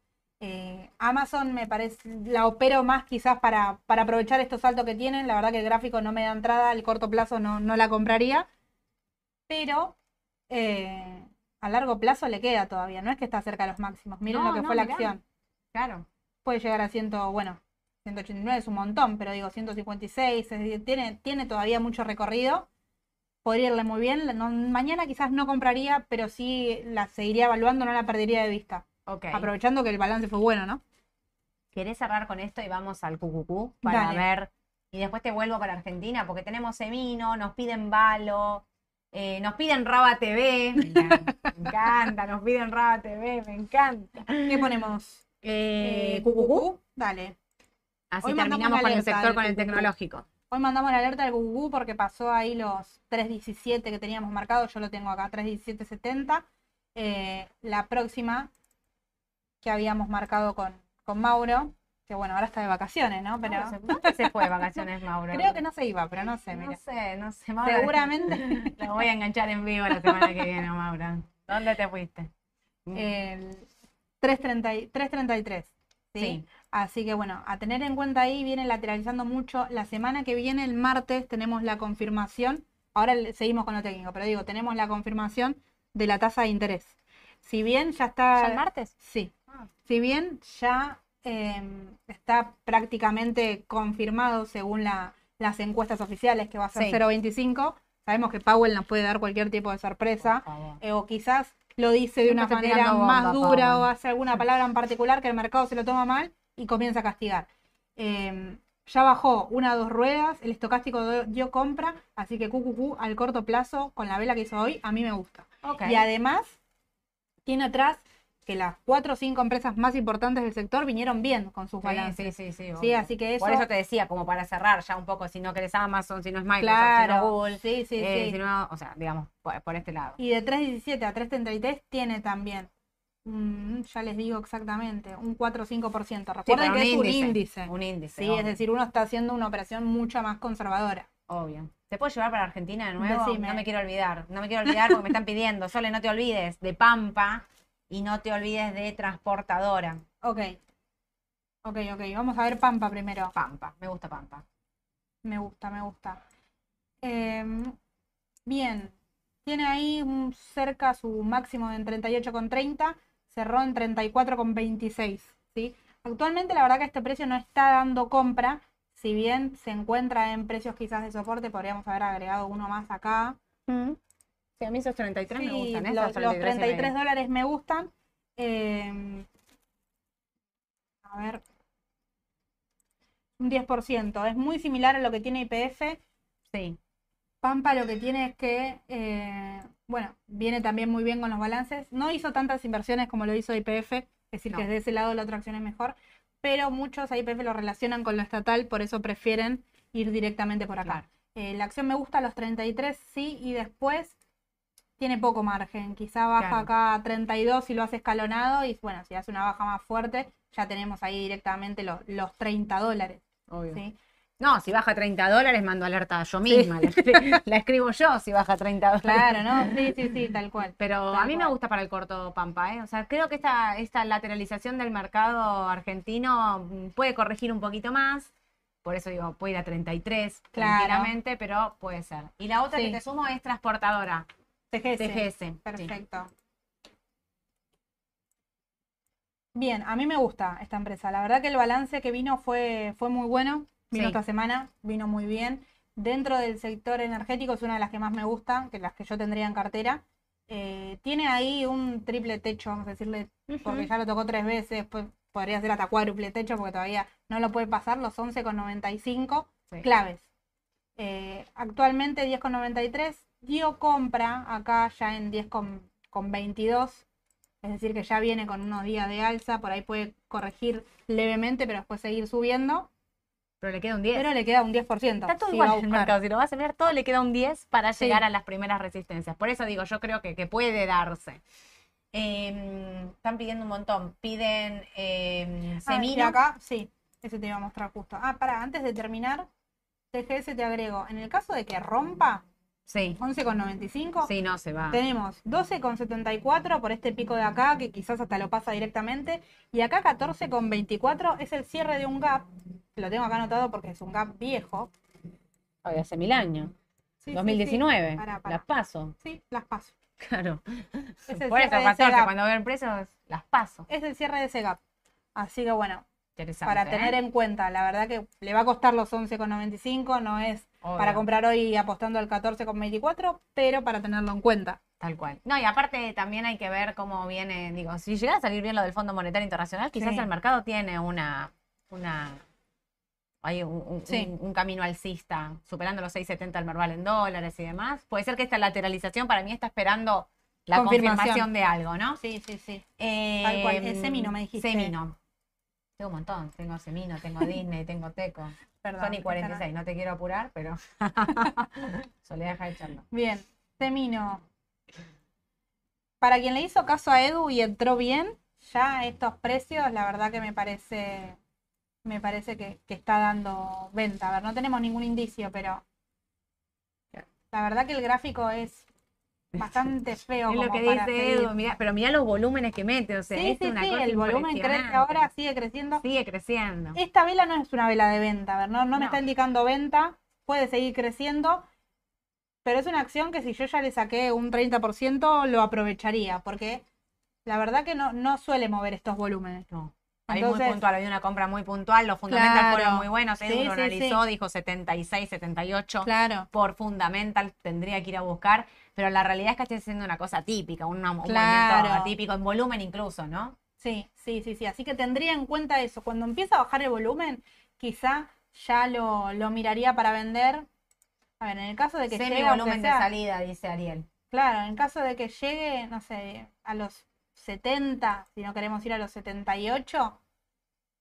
Eh, Amazon me parece, la opero más quizás para, para aprovechar estos saltos que tienen. La verdad que el gráfico no me da entrada, al corto plazo no, no la compraría. Pero eh, a largo plazo le queda todavía, no es que está cerca de los máximos. Miren No, lo que no, fue la acción. Claro. Puede llegar a 100, bueno, 189 es un montón, pero digo 156, es decir, tiene, tiene todavía mucho recorrido. Podría irle muy bien. No- mañana quizás no compraría, pero sí la seguiría evaluando, no la perdería de vista. Ok. Aprovechando que el balance fue bueno, ¿no? ¿Querés cerrar con esto y vamos al QQQ para Dale. ver? Y después te vuelvo para Argentina porque tenemos Semino, nos piden Valo, eh, nos piden Raba TV. Me encanta, nos piden Raba TV, me encanta. ¿Qué ponemos? Eh, Eh, cucucú. Dale. Así Hoy terminamos con el sector con el cucucú. tecnológico. Hoy mandamos la alerta del cucucú porque pasó ahí los 3.17 que teníamos marcado. Yo lo tengo acá, 3.17.70. Eh, la próxima que habíamos marcado con, con Mauro, que bueno, ahora está de vacaciones, ¿no? Pero ¿Dónde se- ¿Dónde se fue de vacaciones, Mauro? creo que no se iba, pero no sé, No mira. sé, no sé. Mauro. Seguramente Lo voy a enganchar en vivo la semana que viene, Mauro. ¿Dónde te fuiste? el 3.30 y- 3.33. ¿sí? Sí. Así que bueno, a tener en cuenta ahí, viene lateralizando mucho. La semana que viene, el martes, tenemos la confirmación. Ahora seguimos con lo técnico, pero digo, tenemos la confirmación de la tasa de interés. Si bien ya está. ¿Ya el martes? Sí. Si bien ya eh, está prácticamente confirmado según la- las encuestas oficiales que va a ser Sí. 0.25, sabemos que Powell nos puede dar cualquier tipo de sorpresa. Eh, o quizás lo dice de una manera bomba, más dura Powell. o hace alguna palabra en particular que el mercado se lo toma mal y comienza a castigar. Eh, ya bajó una o dos ruedas, el estocástico dio, compra, así que QQQ al corto plazo, con la vela que hizo hoy, a mí me gusta. Y además, tiene atrás que las cuatro o cinco empresas más importantes del sector vinieron bien con sus Sí, balances. sí, sí, sí. Sí, obvio. así que eso. Por eso te decía, como para cerrar ya un poco, si no querés Amazon, si no es Microsoft, si no claro, Google, sí, sí, eh, sí. si no, o sea, digamos, por, por este lado. Y de 3.17 a 3.33 tiene también, mm, ya les digo exactamente, un 4 o 5%. Sí, Recuerden que es un índice. Un índice. Sí, obvio, es decir, uno está haciendo una operación mucho más conservadora. Obvio. ¿Se puede llevar para Argentina de nuevo? Decime. No me quiero olvidar. No me quiero olvidar porque me están pidiendo. Sole, no te olvides de Pampa y no te olvides de Transportadora. Ok. Ok, ok. Vamos a ver Pampa primero. Pampa. Me gusta Pampa. Me gusta, me gusta. Em, bien. Tiene ahí un- cerca su máximo en 38,30. Cerró en 34,26. ¿sí? Actualmente la verdad que este precio no está dando compra. Si bien se encuentra en precios quizás de soporte, podríamos haber agregado uno más acá. Sí, a mí esos 33 me Sí, gustan. ¿eh? los, Esos los 33 y 33 medio. dólares me gustan. Em, a ver. Un 10%. Es muy similar a lo que tiene IPF. Sí. Pampa lo que tiene es que, eh, bueno, viene también muy bien con los balances. No hizo tantas inversiones como lo hizo IPF, es decir, No. que de ese lado la otra acción es mejor, pero muchos a IPF lo relacionan con lo estatal, por eso prefieren ir directamente por acá. Claro. Eh, la acción me gusta a los 33, sí, y después tiene poco margen. Quizá baja Claro. acá a 32 y lo hace escalonado, y bueno, si hace una baja más fuerte, ya tenemos ahí directamente los, los 30 dólares. Obvio. ¿sí? No, si baja 30 dólares, mando alerta yo misma. La, escri- la escribo yo si baja 30 dólares. Claro, ¿no? Sí, sí, sí, tal cual. Pero Tal a mí me gusta para el corto Pampa, ¿eh? O sea, creo que esta, esta lateralización del mercado argentino mm, puede corregir un poquito más. Por eso digo, puede ir a 33 Claro. tranquilamente, pero puede ser. Y la otra Sí. que te sumo es transportadora, TGS. TGS. sí. Perfecto. Bien, a mí me gusta esta empresa. La verdad que el balance que vino fue, fue muy bueno. Vino Sí. esta semana, vino muy bien. Dentro del sector energético es una de las que más me gusta, que las que yo tendría en cartera. Eh, tiene ahí un triple techo, vamos a decirle, porque ya lo tocó tres veces, pues podría ser hasta cuádruple techo, porque todavía no lo puede pasar, los 11,95 Sí. claves. Eh, actualmente 10,93, dio compra acá ya en 10,22, es decir que ya viene con unos días de alza, por ahí puede corregir levemente, pero después seguir subiendo, Pero le queda un 10. pero le queda un 10%. Está todo a igual en el mercado. Si lo vas a mirar, todo le queda un 10 para Sí. llegar a las primeras resistencias. Por eso digo, yo creo que, que puede darse. Eh, están pidiendo un montón. Piden eh, Ah, y Semino. acá, sí, ese te iba a mostrar justo. Ah, para, antes de terminar, TGS te agrego, en el caso de que rompa Sí. 11,95, Sí, no se va. Tenemos 12,74 por este pico de acá, que quizás hasta lo pasa directamente. Y acá 14,24 es el cierre de un gap. Lo tengo acá anotado porque es un gap viejo. Ay, hace mil años. Sí, sí, 2019. sí. Las paso. Sí, las paso. Claro. Es Por eso, cierre de ese 14, gap. cuando veo precios, las paso. Es el cierre de ese gap. Así que bueno, Interesante. para ¿eh? tener en cuenta, la verdad que le va a costar los 11,95, no es Obvio, para comprar hoy apostando al 14,24, pero para tenerlo en cuenta. Tal cual. No, y aparte también hay que ver cómo viene, digo, si llega a salir bien lo del Fondo Monetario Internacional, quizás Sí. el mercado tiene una, una hay un, un- Sí. un- un camino alcista, superando los 6.70 al Merval en dólares y demás. Puede ser que esta lateralización para mí está esperando la Confirmación. confirmación de algo, ¿no? Sí, sí, sí. Eh, Tal cual. Es Semino, me dijiste. Semino. Tengo un montón. Tengo Semino, tengo Disney, tengo Teco. Perdón. Sony 46. No te quiero apurar, pero. Soledad deja de echarlo. Bien, Semino. Para quien le hizo caso a Edu y entró bien, ya estos precios, la verdad que me parece, me parece que, que está dando venta. A ver, no tenemos ningún indicio, pero la verdad que el gráfico es bastante feo. Es lo que dice. Edu, mirá, pero mira los volúmenes que mete, o sea, Sí, es sí, una sí, cosa el volumen crece ahora, sigue creciendo. Sigue creciendo. Esta vela no es una vela de venta, a ver, no, no me está indicando venta, puede seguir creciendo, pero es una acción que si yo ya le saqué un 30% lo aprovecharía, porque la verdad que no, no suele mover estos volúmenes. No. Ahí muy puntual, había una compra muy puntual, los fundamental Claro. fueron muy buenos, Edu Sí, lo sí, analizó, sí. dijo 76, 78 Claro. por fundamental, tendría que ir a buscar, pero la realidad es que está haciendo una cosa típica, un, un Claro. movimiento atípico, en volumen incluso, ¿no? Sí, sí, sí, sí. Así que tendría en cuenta eso. Cuando empieza a bajar el volumen, quizá ya lo, lo miraría para vender. A ver, en el caso de que Semi llegue, volumen de salida, dice Ariel. Claro, en caso de que llegue, no sé, a los 70, si no queremos ir a los 78,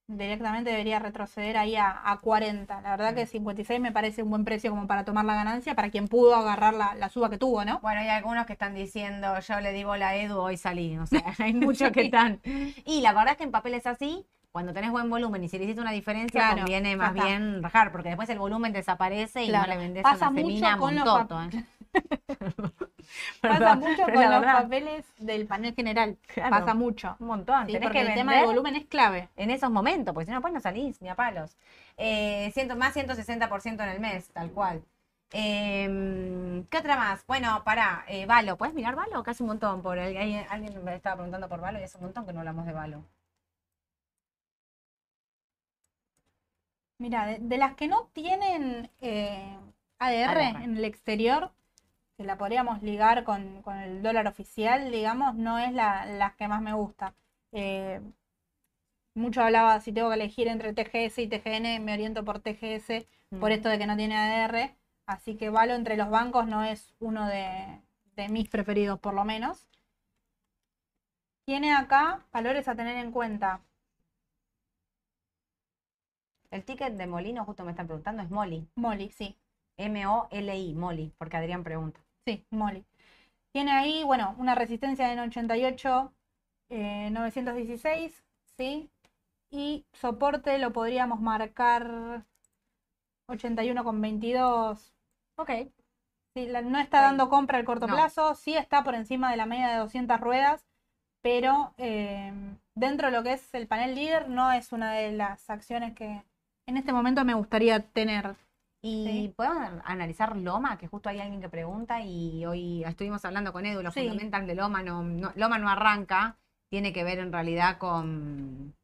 directamente debería retroceder ahí a, a 40. La verdad que 56 me parece un buen precio como para tomar la ganancia, para quien pudo agarrar la, la suba que tuvo, ¿no? Bueno, hay algunos que están diciendo, yo le di bola a Edu, hoy salí. O sea, hay muchos que están. Y la verdad es que en papel es así. Cuando tenés buen volumen y si le hiciste una diferencia, Claro, conviene más está. bien rajar, porque después el volumen desaparece y Claro. no le vendés Pasa una mucho semina con los montoto. ¿eh? Pasa mucho con los papeles del panel general. Claro. Pasa mucho. Un montón. Sí, porque que el tema del volumen es clave. en esos momentos, porque si no, pues no salís ni a palos. Eh, ciento, más 160% en el mes, tal cual. Eh, ¿Qué otra más? Bueno, para Valo. ¿Puedes mirar Valo? Que hace un montón. Por el- alguien, alguien me estaba preguntando por Valo y hace un montón que no hablamos de Valo. Mira, de, de las que no tienen eh, ADR, ADR. en el exterior, que la podríamos ligar con, con el dólar oficial, digamos, no es la, las que más me gusta. Eh, mucho hablaba, si tengo que elegir entre TGS y TGN, me oriento por TGS por Mm. esto de que no tiene ADR. Así que Valo entre los bancos no es uno de, de mis preferidos, por lo menos. Tiene acá valores a tener en cuenta. El ticket de Molino, justo me están preguntando, es Molly. Molly, sí. M-O-L-I, Molly, porque Adrián pregunta. Sí, Molly. Tiene ahí, bueno, una resistencia en 88, eh, 916, ¿sí? Y soporte lo podríamos marcar 81,22. Ok. Sí, la- no está dando compra al corto No. plazo, sí está por encima de la media de 200 ruedas, pero eh, dentro de lo que es el panel líder no es una de las acciones que en este momento me gustaría tener. Y Sí. podemos analizar Loma, que justo hay alguien que pregunta y hoy estuvimos hablando con Edu, los Sí. fundamentals de Loma no, no- Loma no arranca, tiene que ver en realidad con,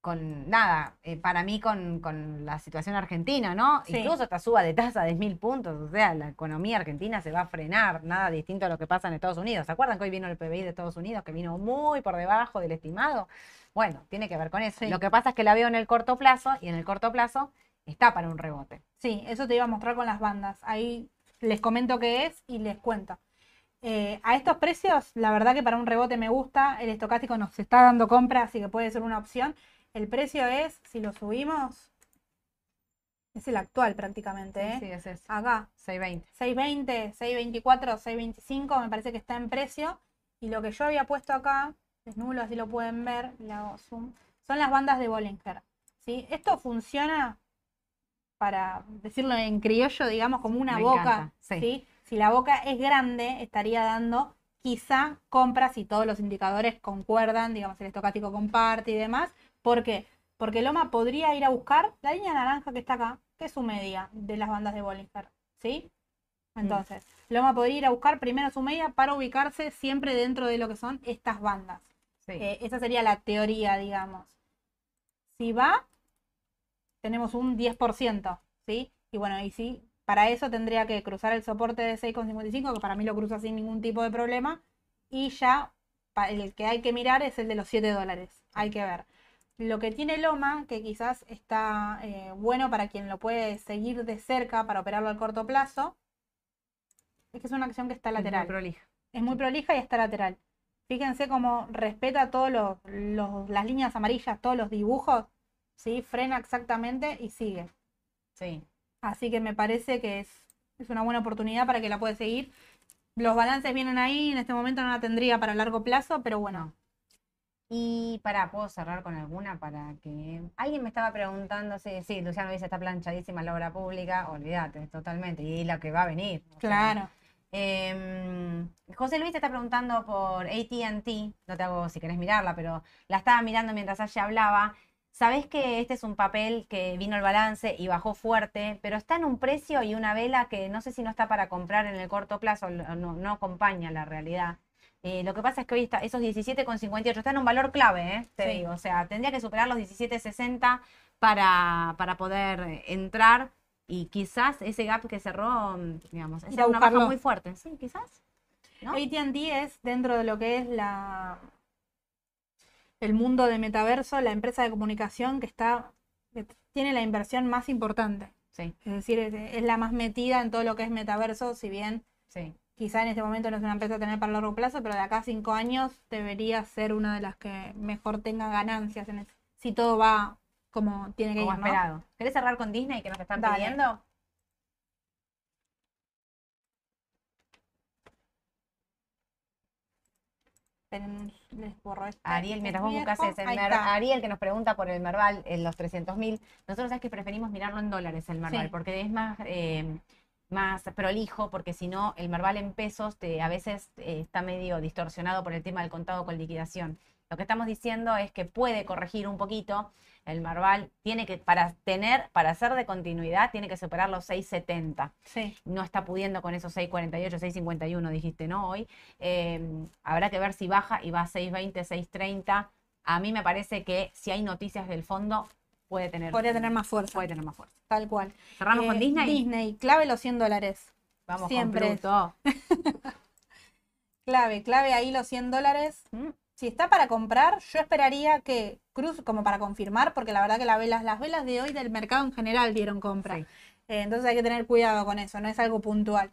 con nada, eh, para mí con, con la situación argentina, ¿no? Sí. Incluso esta suba de tasa de mil puntos, o sea, la economía argentina se va a frenar, nada distinto a lo que pasa en Estados Unidos. ¿Se acuerdan que hoy vino el PBI de Estados Unidos, que vino muy por debajo del estimado? Bueno, tiene que ver con eso. Lo que pasa es que la veo en el corto plazo y en el corto plazo está para un rebote. Sí, eso te iba a mostrar con las bandas. Ahí les comento qué es y les cuento. Eh, a estos precios, la verdad que para un rebote me gusta. El estocástico nos está dando compra, así que puede ser una opción. El precio es, si lo subimos, es el actual prácticamente. ¿eh? Sí, es ese. Acá, 620. 620, 624, 625, me parece que está en precio. Y lo que yo había puesto acá, desnulo, así lo pueden ver, le hago zoom, son las bandas de Bollinger. ¿sí? Esto funciona, para decirlo en criollo, digamos, como una Me boca. encanta, sí. ¿sí? Si la boca es grande, estaría dando quizá compras si todos los indicadores concuerdan, digamos, el estocástico comparte y demás. ¿Por qué? Porque Loma podría ir a buscar la línea naranja que está acá, que es su media de las bandas de Bollinger. ¿Sí? Entonces, Loma podría ir a buscar primero su media para ubicarse siempre dentro de lo que son estas bandas. Sí. Eh, esa sería la teoría, digamos. Si va, tenemos un 10%, ¿sí? Y bueno, y sí, para eso tendría que cruzar el soporte de 6,55, que para mí lo cruza sin ningún tipo de problema. Y ya, el que hay que mirar es el de los 7 dólares. Hay que ver. Lo que tiene Loma, que quizás está eh, bueno para quien lo puede seguir de cerca para operarlo al corto plazo, es que es una acción que está Es muy lateral. prolija. Es muy prolija y está lateral. Fíjense cómo respeta todas las líneas amarillas, todos los dibujos, ¿sí? Frena exactamente y sigue. Sí. Así que me parece que es, es una buena oportunidad para que la puedas seguir. Los balances vienen ahí, en este momento no la tendría para largo plazo, pero bueno, Y para, ¿puedo cerrar con alguna para que... Alguien me estaba preguntando, sí, sí, Luciano dice, está planchadísima la obra pública, olvídate, totalmente, y la que va a venir. sea, claro. Em, José Luis te está preguntando por ATT, no te hago si querés mirarla, pero la estaba mirando mientras ella hablaba. Sabés que este es un papel que vino el balance y bajó fuerte, pero está en un precio y una vela que no sé si no está para comprar en el corto plazo, no, no acompaña la realidad. Eh, lo que pasa es que hoy está, esos 17,58 están en un valor clave, ¿eh? te Sí. digo. O sea, tendría que superar los 17,60 para, para poder entrar y quizás ese gap que cerró, digamos, es una baja muy fuerte. Sí, quizás. ¿no? AT&T es dentro de lo que es la el mundo de metaverso, la empresa de comunicación que está que tiene la inversión más importante. Sí, Es decir, es, es la más metida en todo lo que es metaverso, si bien sí. quizá en este momento no es una empresa a tener para largo plazo, pero de acá a cinco años debería ser una de las que mejor tenga ganancias en ese- si todo va como tiene que Como ir, ¿no? esperado. ¿Querés cerrar con Disney que nos están Dale. pidiendo? Les borro este, Ariel, mientras vos buscas ese. Ariel que nos pregunta por el Merval en los 300 mil. Nosotros sabes que preferimos mirarlo en dólares el Merval, Sí. porque es más, eh, más prolijo, porque si no, el Merval en pesos te, a veces eh, está medio distorsionado por el tema del contado con liquidación. Lo que estamos diciendo es que puede corregir un poquito. El Merval tiene que, para tener, para ser de continuidad, tiene que superar los 670 Sí, no está pudiendo con esos 6.48, 6.51, dijiste, ¿no? Hoy. Eh, habrá que ver si baja y va a 6.20, 6.30. A mí me parece que si hay noticias del fondo, puede tener, podría tener más fuerza, puede tener más fuerza. tal cual. Cerramos con Eh, Disney. Disney, clave los 100 dólares. Vamos siempre. con Pluto. Clave, clave ahí los 100 dólares. Mm, Si está para comprar, yo esperaría que Cruz, como para confirmar, porque la verdad que las velas, las velas de hoy del mercado en general dieron compra. Sí. Eh, entonces hay que tener cuidado con eso, no es algo puntual.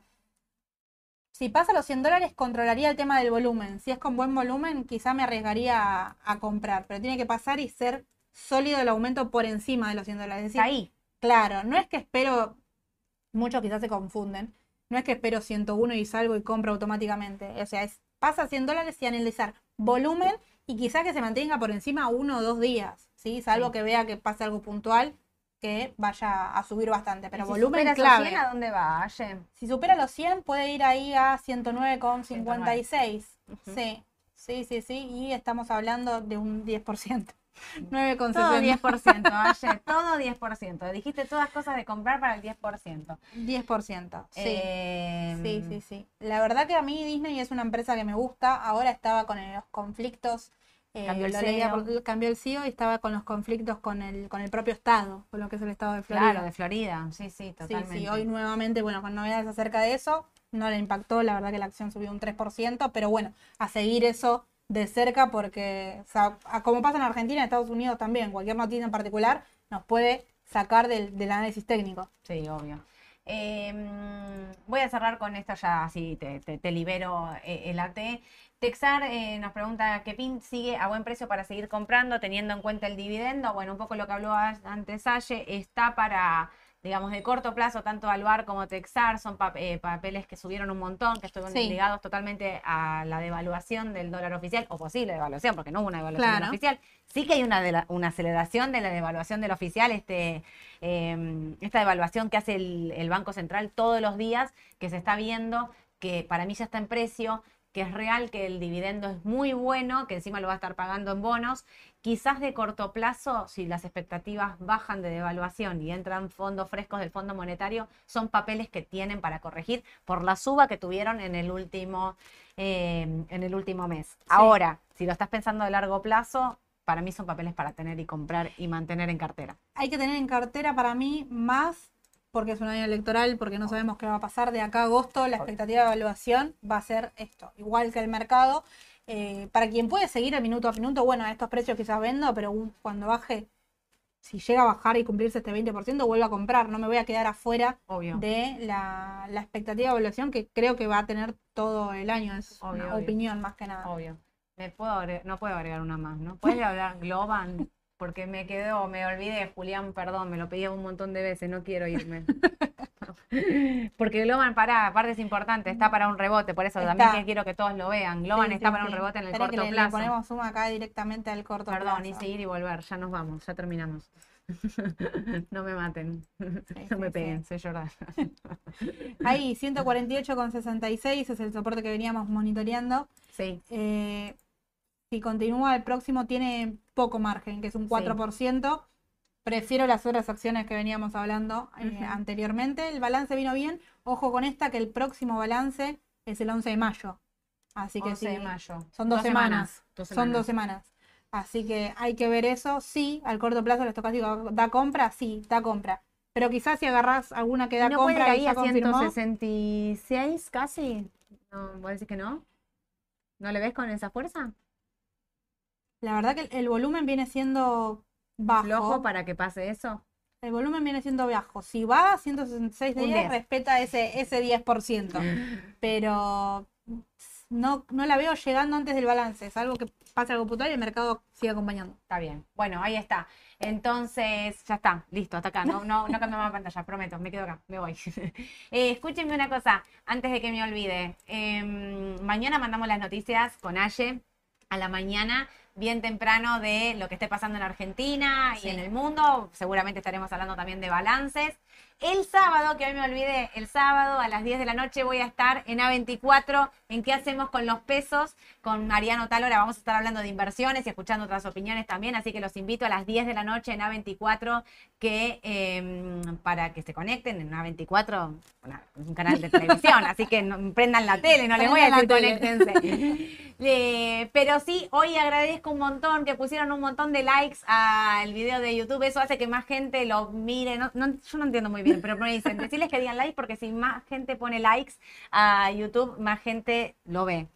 Si pasa los 100 dólares, controlaría el tema del volumen. Si es con buen volumen, quizá me arriesgaría a, a comprar, pero tiene que pasar y ser sólido el aumento por encima de los 100 dólares. Es decir, ahí. Claro, no es que espero, muchos quizás se confunden, no es que espero 101 y salgo y compro automáticamente. O sea, es pasa 100 dólares y analizar volumen y quizás que se mantenga por encima uno o dos días, ¿sí? Salvo Sí. que vea que pase algo puntual que vaya a subir bastante, pero si volumen supera clave. 100, ¿A dónde va, Aye? Si supera los 100 puede ir ahí a 109,56. Ujú. Sí, sí, sí, sí, y estamos hablando de un 10%. Todo 9,60. 10%, Aye, todo 10%. Dijiste todas cosas de comprar para el 10%. 10%. Sí. Eh, Sí, sí, sí. La verdad que a mí Disney es una empresa que me gusta. Ahora estaba con los conflictos. eh, Cambió el leía cambió el CEO y estaba con los conflictos con el, con el propio estado, con lo que es el estado de Florida. Claro, de Florida. Sí, sí, sí, totalmente. sí, hoy nuevamente, bueno, con novedades acerca de eso, no le impactó, la verdad que la acción subió un 3%, pero bueno, a seguir eso de cerca porque, como pasa en Argentina, en Estados Unidos también, cualquier noticia en particular nos puede sacar del, análisis técnico. Sí, obvio. Eh, voy a cerrar con esto ya, así te, te- libero eh, el AT. Texar eh, nos pregunta qué PIN sigue a buen precio para seguir comprando, teniendo en cuenta el dividendo. Bueno, un poco lo que habló antes Aye, está para, digamos, de corto plazo, tanto Alvar como Texar, son pap- eh, papeles que subieron un montón, que estuvieron Sí. ligados totalmente a la devaluación del dólar oficial, o posible devaluación, porque no hubo una devaluación del oficial. Sí que hay una, de la- una aceleración de la devaluación del oficial, este, eh, esta devaluación que hace el, el Banco Central todos los días, que se está viendo, que para mí ya está en precio, que es real, que el dividendo es muy bueno, que encima lo va a estar pagando en bonos. Quizás de corto plazo, si las expectativas bajan de devaluación y entran fondos frescos del Fondo Monetario, son papeles que tienen para corregir por la suba que tuvieron en el último, eh, en el último mes. Ahora, si lo estás pensando de largo plazo, para mí son papeles para tener y comprar y mantener en cartera. hay que tener en cartera para mí más, porque es un año electoral, porque no sabemos qué va a pasar de acá a agosto, la expectativa de evaluación va a ser esto, igual que el mercado. Eh, para quien puede seguir el minuto a minuto, bueno, a estos precios quizás vendo, pero cuando baje, si llega a bajar y cumplirse este 20%, vuelvo a comprar, no me voy a quedar afuera Obvio. de la, la expectativa de evaluación que creo que va a tener todo el año, es Obvio, una obvio. opinión más que nada. Obvio. Me puedo agregar- no puedo agregar una más, ¿no? ¿Puedes hablar Globan? Porque me quedó, me olvidé, Julián, perdón, me lo pedía un montón de veces, no quiero irme. Porque Globan, para, aparte es importante, está para un rebote, por eso también Está. que quiero que todos lo vean. Globan Sí, está sí, para un rebote en el Espera que corto le- le plazo. ponemos suma acá directamente al corto Perdón, plazo. y seguir y volver, ya nos vamos, ya terminamos. no me maten, no me peguen, sé llorar. Ahí, 148,66 es el soporte que veníamos monitoreando. Sí, Eh, si continúa el próximo tiene poco margen, que es un 4%. Prefiero las otras acciones que veníamos hablando eh, anteriormente. El balance vino bien. Ojo con esta, que el próximo balance es el 11 de mayo. Así que 11 sí, de mayo. son dos, semanas. dos Son dos semanas. Así que hay que ver eso. Sí, al corto plazo el estocástico da compra, sí, da compra. Pero quizás si agarrás alguna que da ¿Y ¿No puede compra y ahí ya a confirmó, 166 casi? No, ¿Vos decís que no? ¿No le ves con esa fuerza? La verdad que el, volumen viene siendo bajo. Flojo para que pase eso. El volumen viene siendo bajo. Si va a 166 Un días, 10. respeta ese, ese 10%. Pero no, no la veo llegando antes del balance. Es algo que pasa algo puntual y el mercado sigue acompañando. Está bien. Bueno, ahí está. Entonces, ya está, listo, hasta acá. No, no, no cambio más pantalla, prometo, me quedo acá, me voy. Eh, escúchenme una cosa, antes de que me olvide. Em, mañana mandamos las noticias con Aye a la mañana, bien temprano, de lo que esté pasando en Argentina y en el mundo. Seguramente estaremos hablando también de balances. El sábado, que hoy me olvidé, el sábado a las 10 de la noche voy a estar en A24 en qué hacemos con los pesos con Mariano Talora. Vamos a estar hablando de inversiones y escuchando otras opiniones también, así que los invito a las 10 de la noche en A24 que, eh, para que se conecten en A24, una- un canal de televisión, así que no- prendan la tele, no les voy a decir conéctense. Eh, pero sí, hoy agradezco un montón que pusieron un montón de likes al video de YouTube. Eso hace que más gente lo mire. No, no- yo no entiendo muy bien, pero me dicen, decirles que digan like porque si más gente pone likes a YouTube, más gente lo ve.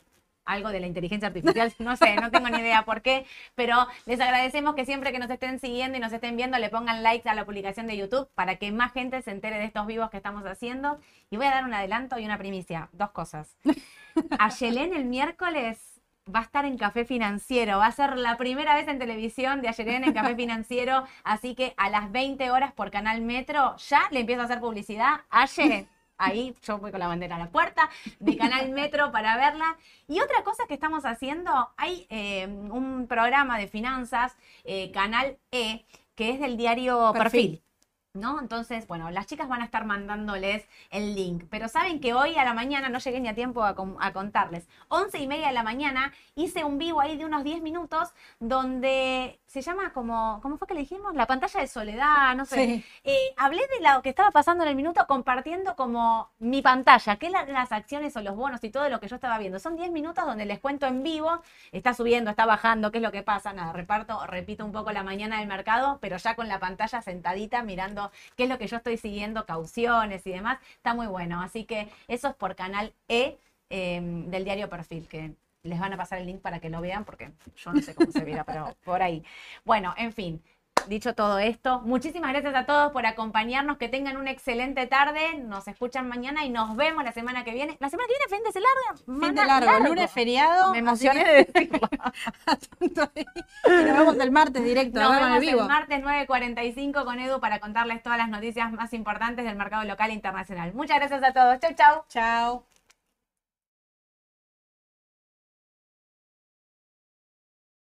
Algo de la inteligencia artificial, no sé, no tengo ni idea por qué, pero les agradecemos que siempre que nos estén siguiendo y nos estén viendo le pongan likes a la publicación de YouTube para que más gente se entere de estos vivos que estamos haciendo. Y voy a dar un adelanto y una primicia, dos cosas. A Yelén el miércoles va a estar en Café Financiero. Va a ser la primera vez en televisión de Ayelén en Café Financiero. Así que a las 20 horas por Canal Metro ya le empiezo a hacer publicidad. Aye, ahí yo voy con la bandera a la puerta de Canal Metro para verla. Y otra cosa que estamos haciendo, hay eh, un programa de finanzas, eh, Canal E, que es del diario Perfil. Perfil. ¿No? Entonces, bueno, las chicas van a estar mandándoles el link. Pero saben que hoy a la mañana, no llegué ni a tiempo a, a contarles, 11 y media de la mañana hice un vivo ahí de unos 10 minutos donde se llama como, ¿cómo fue que le dijimos? La pantalla de soledad, no sé. Sí. Eh, hablé de lo que estaba pasando en el minuto compartiendo como mi pantalla, qué eran las acciones o los bonos y todo lo que yo estaba viendo. Son 10 minutos donde les cuento en vivo, está subiendo, está bajando, qué es lo que pasa. Nada, reparto, repito un poco la mañana del mercado, pero ya con la pantalla sentadita mirando qué es lo que yo estoy siguiendo, cauciones y demás. Está muy bueno. Así que eso es por canal E eh, del diario Perfil, que les van a pasar el link para que lo vean, porque yo no sé cómo se verá, pero por ahí. Bueno, en fin. Dicho todo esto, muchísimas gracias a todos por acompañarnos, que tengan una excelente tarde, nos escuchan mañana y nos vemos la semana que viene. La semana que viene, fin de semana, Fin de largo, lunes feriado. Me emocioné de decirlo. nos vemos el martes directo, Nos vemos en el vivo. el martes 9.45 con Edu para contarles todas las noticias más importantes del mercado local e internacional. Muchas gracias a todos. Chau, chau. Chao.